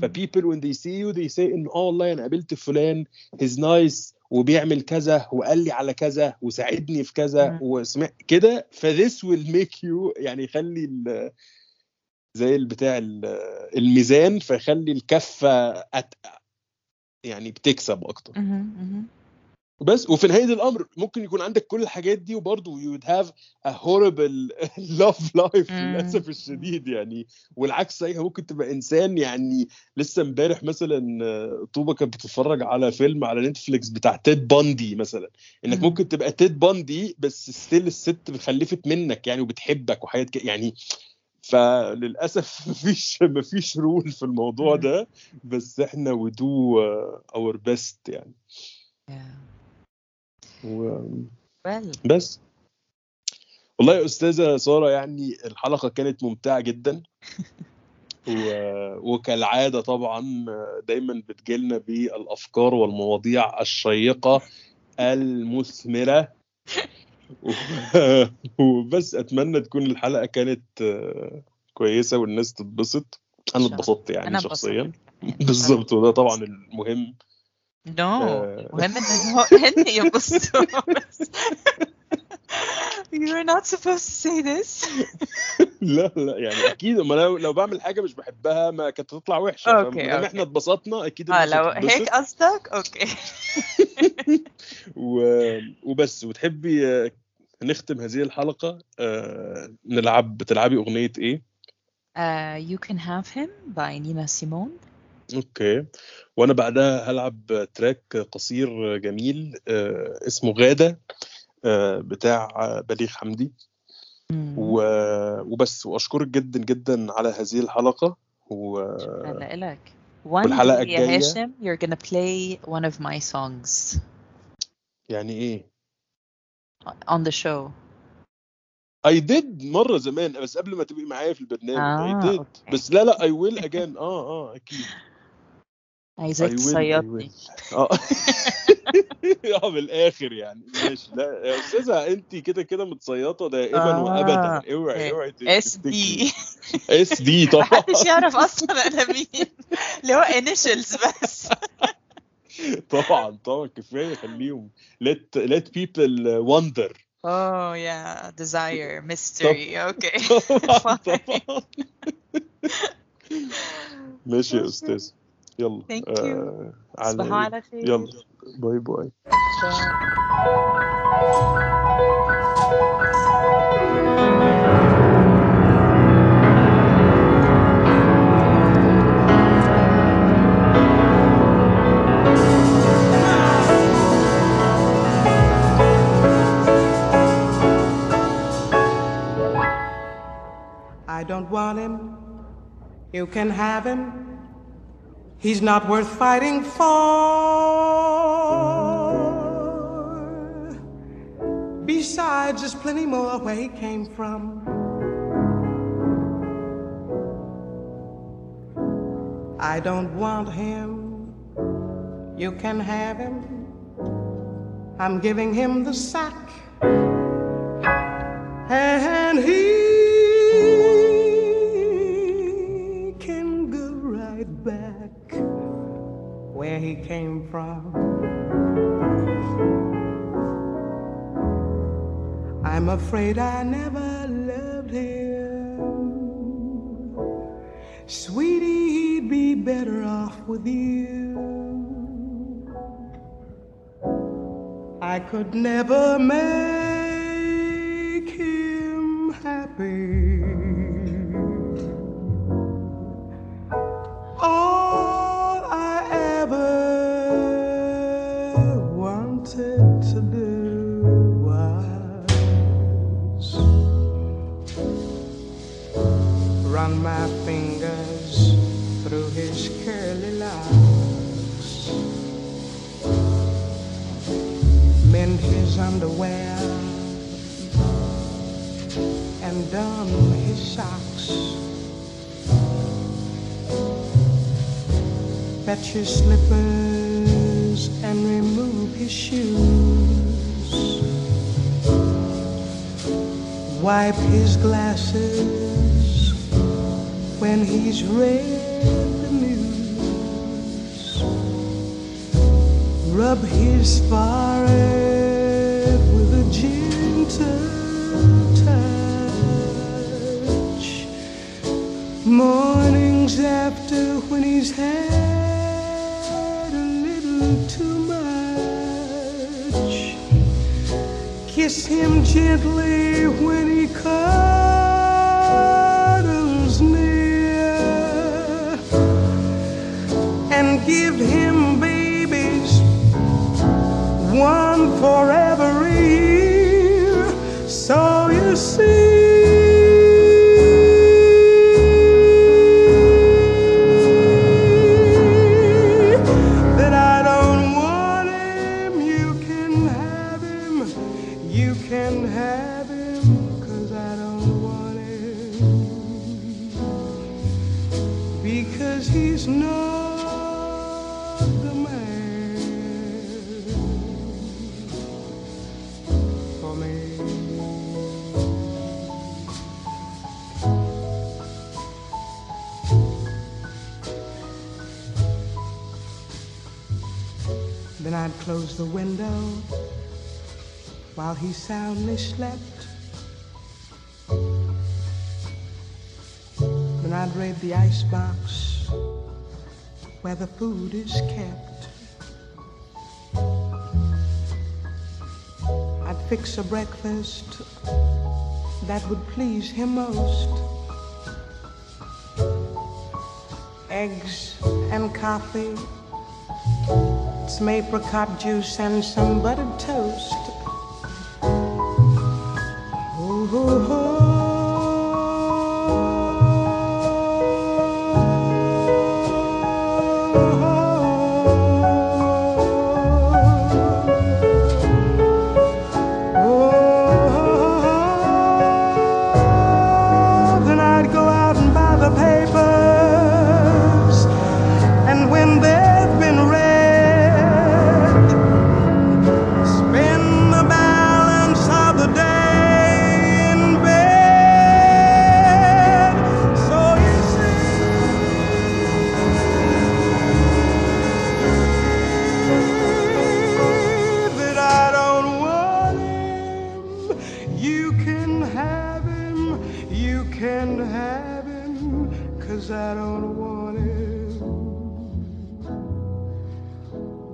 ف people when they see you they say إنه آه والله أنا قابلت فلان he's nice وبيعمل كذا وقال لي على كذا وساعدني في كذا. وسمع كده ف this will make you يعني يخلي زي البتاع ال- الميزان فيخلي الكفة أت يعني بتكسب أكتر. بس وفي نهاية الأمر ممكن يكون عندك كل الحاجات دي وبرضه you would have a horrible [LAUGHS] love life مم. للأسف الشديد يعني والعكس صحيح ممكن تبقى إنسان يعني لسه امبارح مثلا طوبة كانت بتتفرج على فيلم على نتفليكس بتاع Ted Bundy مثلا إنك مم. ممكن تبقى Ted Bundy بس still الست خلفت منك يعني وبتحبك وحاجات يعني فللأسف [LAUGHS] مفيش مفيش رول في الموضوع. ده بس إحنا uh, our best يعني Yeah. و... بس والله يا أستاذة سارة يعني الحلقة كانت ممتعة جدا و... [LAUGHS] وكالعادة طبعا دايما بتجيلنا بالأفكار والمواضيع الشيقة المثمرة. [LAUGHS] وبس أتمنى تكون الحلقة كانت كويسة والناس تتبسط أنا. اتبسطت يعني أنا شخصيا كمان. [LAUGHS] بالظبط وده طبعا المهم No. آه. مهم ان هو هن ينبسطوا بس. You're not supposed to say this. [LAUGHS] لا لا يعني أكيد ما لو لو بعمل حاجة مش بحبها ما كانت هتطلع وحشة دام okay. إحنا اتبسطنا أكيد آه لو. هيك قصدك أوكي و... وبس وتحبي آه، نختم هذه الحلقة آه، نلعب بتلعبي أغنية إيه Uh, you can have him by Nina Simone. Okay. وأنا بعدها هلعب track قصير جميل آه، اسمه غادة آه، بتاع بليغ حمدي. و- وبس وأشكرك جدا جدا على هذه الحلقة. و إلك one والحلقة day يا هاشم you're gonna play one of my songs. يعني إيه؟ On the show. I did مرة زمان بس قبل ما تبقي معايا في البرنامج. I آه did. okay. بس لا لا I will again. آه آه أكيد. I عايزاك تصيطني will [LAUGHS] [LAUGHS] آه. بالآخر يعني. ماشي. لا يا أستاذة انت كده كده متصيطة دائما وابدا. آه اوعي أوعي ت- SD. [LAUGHS] SD طبعا. محدش يعرف أصلا أنا مين. اللي هو initials بس. طبعا طبعا كفاية خليهم. Let let people wonder. Oh yeah. Desire طب. Mystery okay طبعا fine. طبعا. ماشي يا أستاذ. يلا thank you آه على تصبحوا إيه على خير يلا باي باي باي I don't want him. You can have him. He's not worth fighting for. Besides, there's plenty more where he came from. I don't want him. You can have him. I'm giving him the sack. And he he came from. I'm afraid I never loved him. Sweetie, he'd be better off with you. I could never make him happy. Underwear, and don his socks. Fetch his slippers and remove his shoes. Wipe his glasses when he's read the news. Rub his forehead Mornings after when he's had a little too much. Kiss him gently when he soundly slept. Then I'd raid the icebox where the food is kept. I'd fix a breakfast that would please him most. eggs and coffee. Some apricot juice and some buttered toast oh, oh.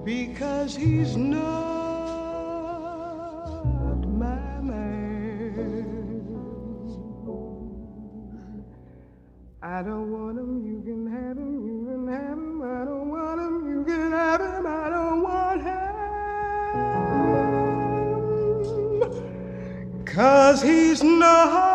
Because he's not my man. I don't want him, you can have him, you can have him. I don't want him, you can have him, I don't want him. Cause he's not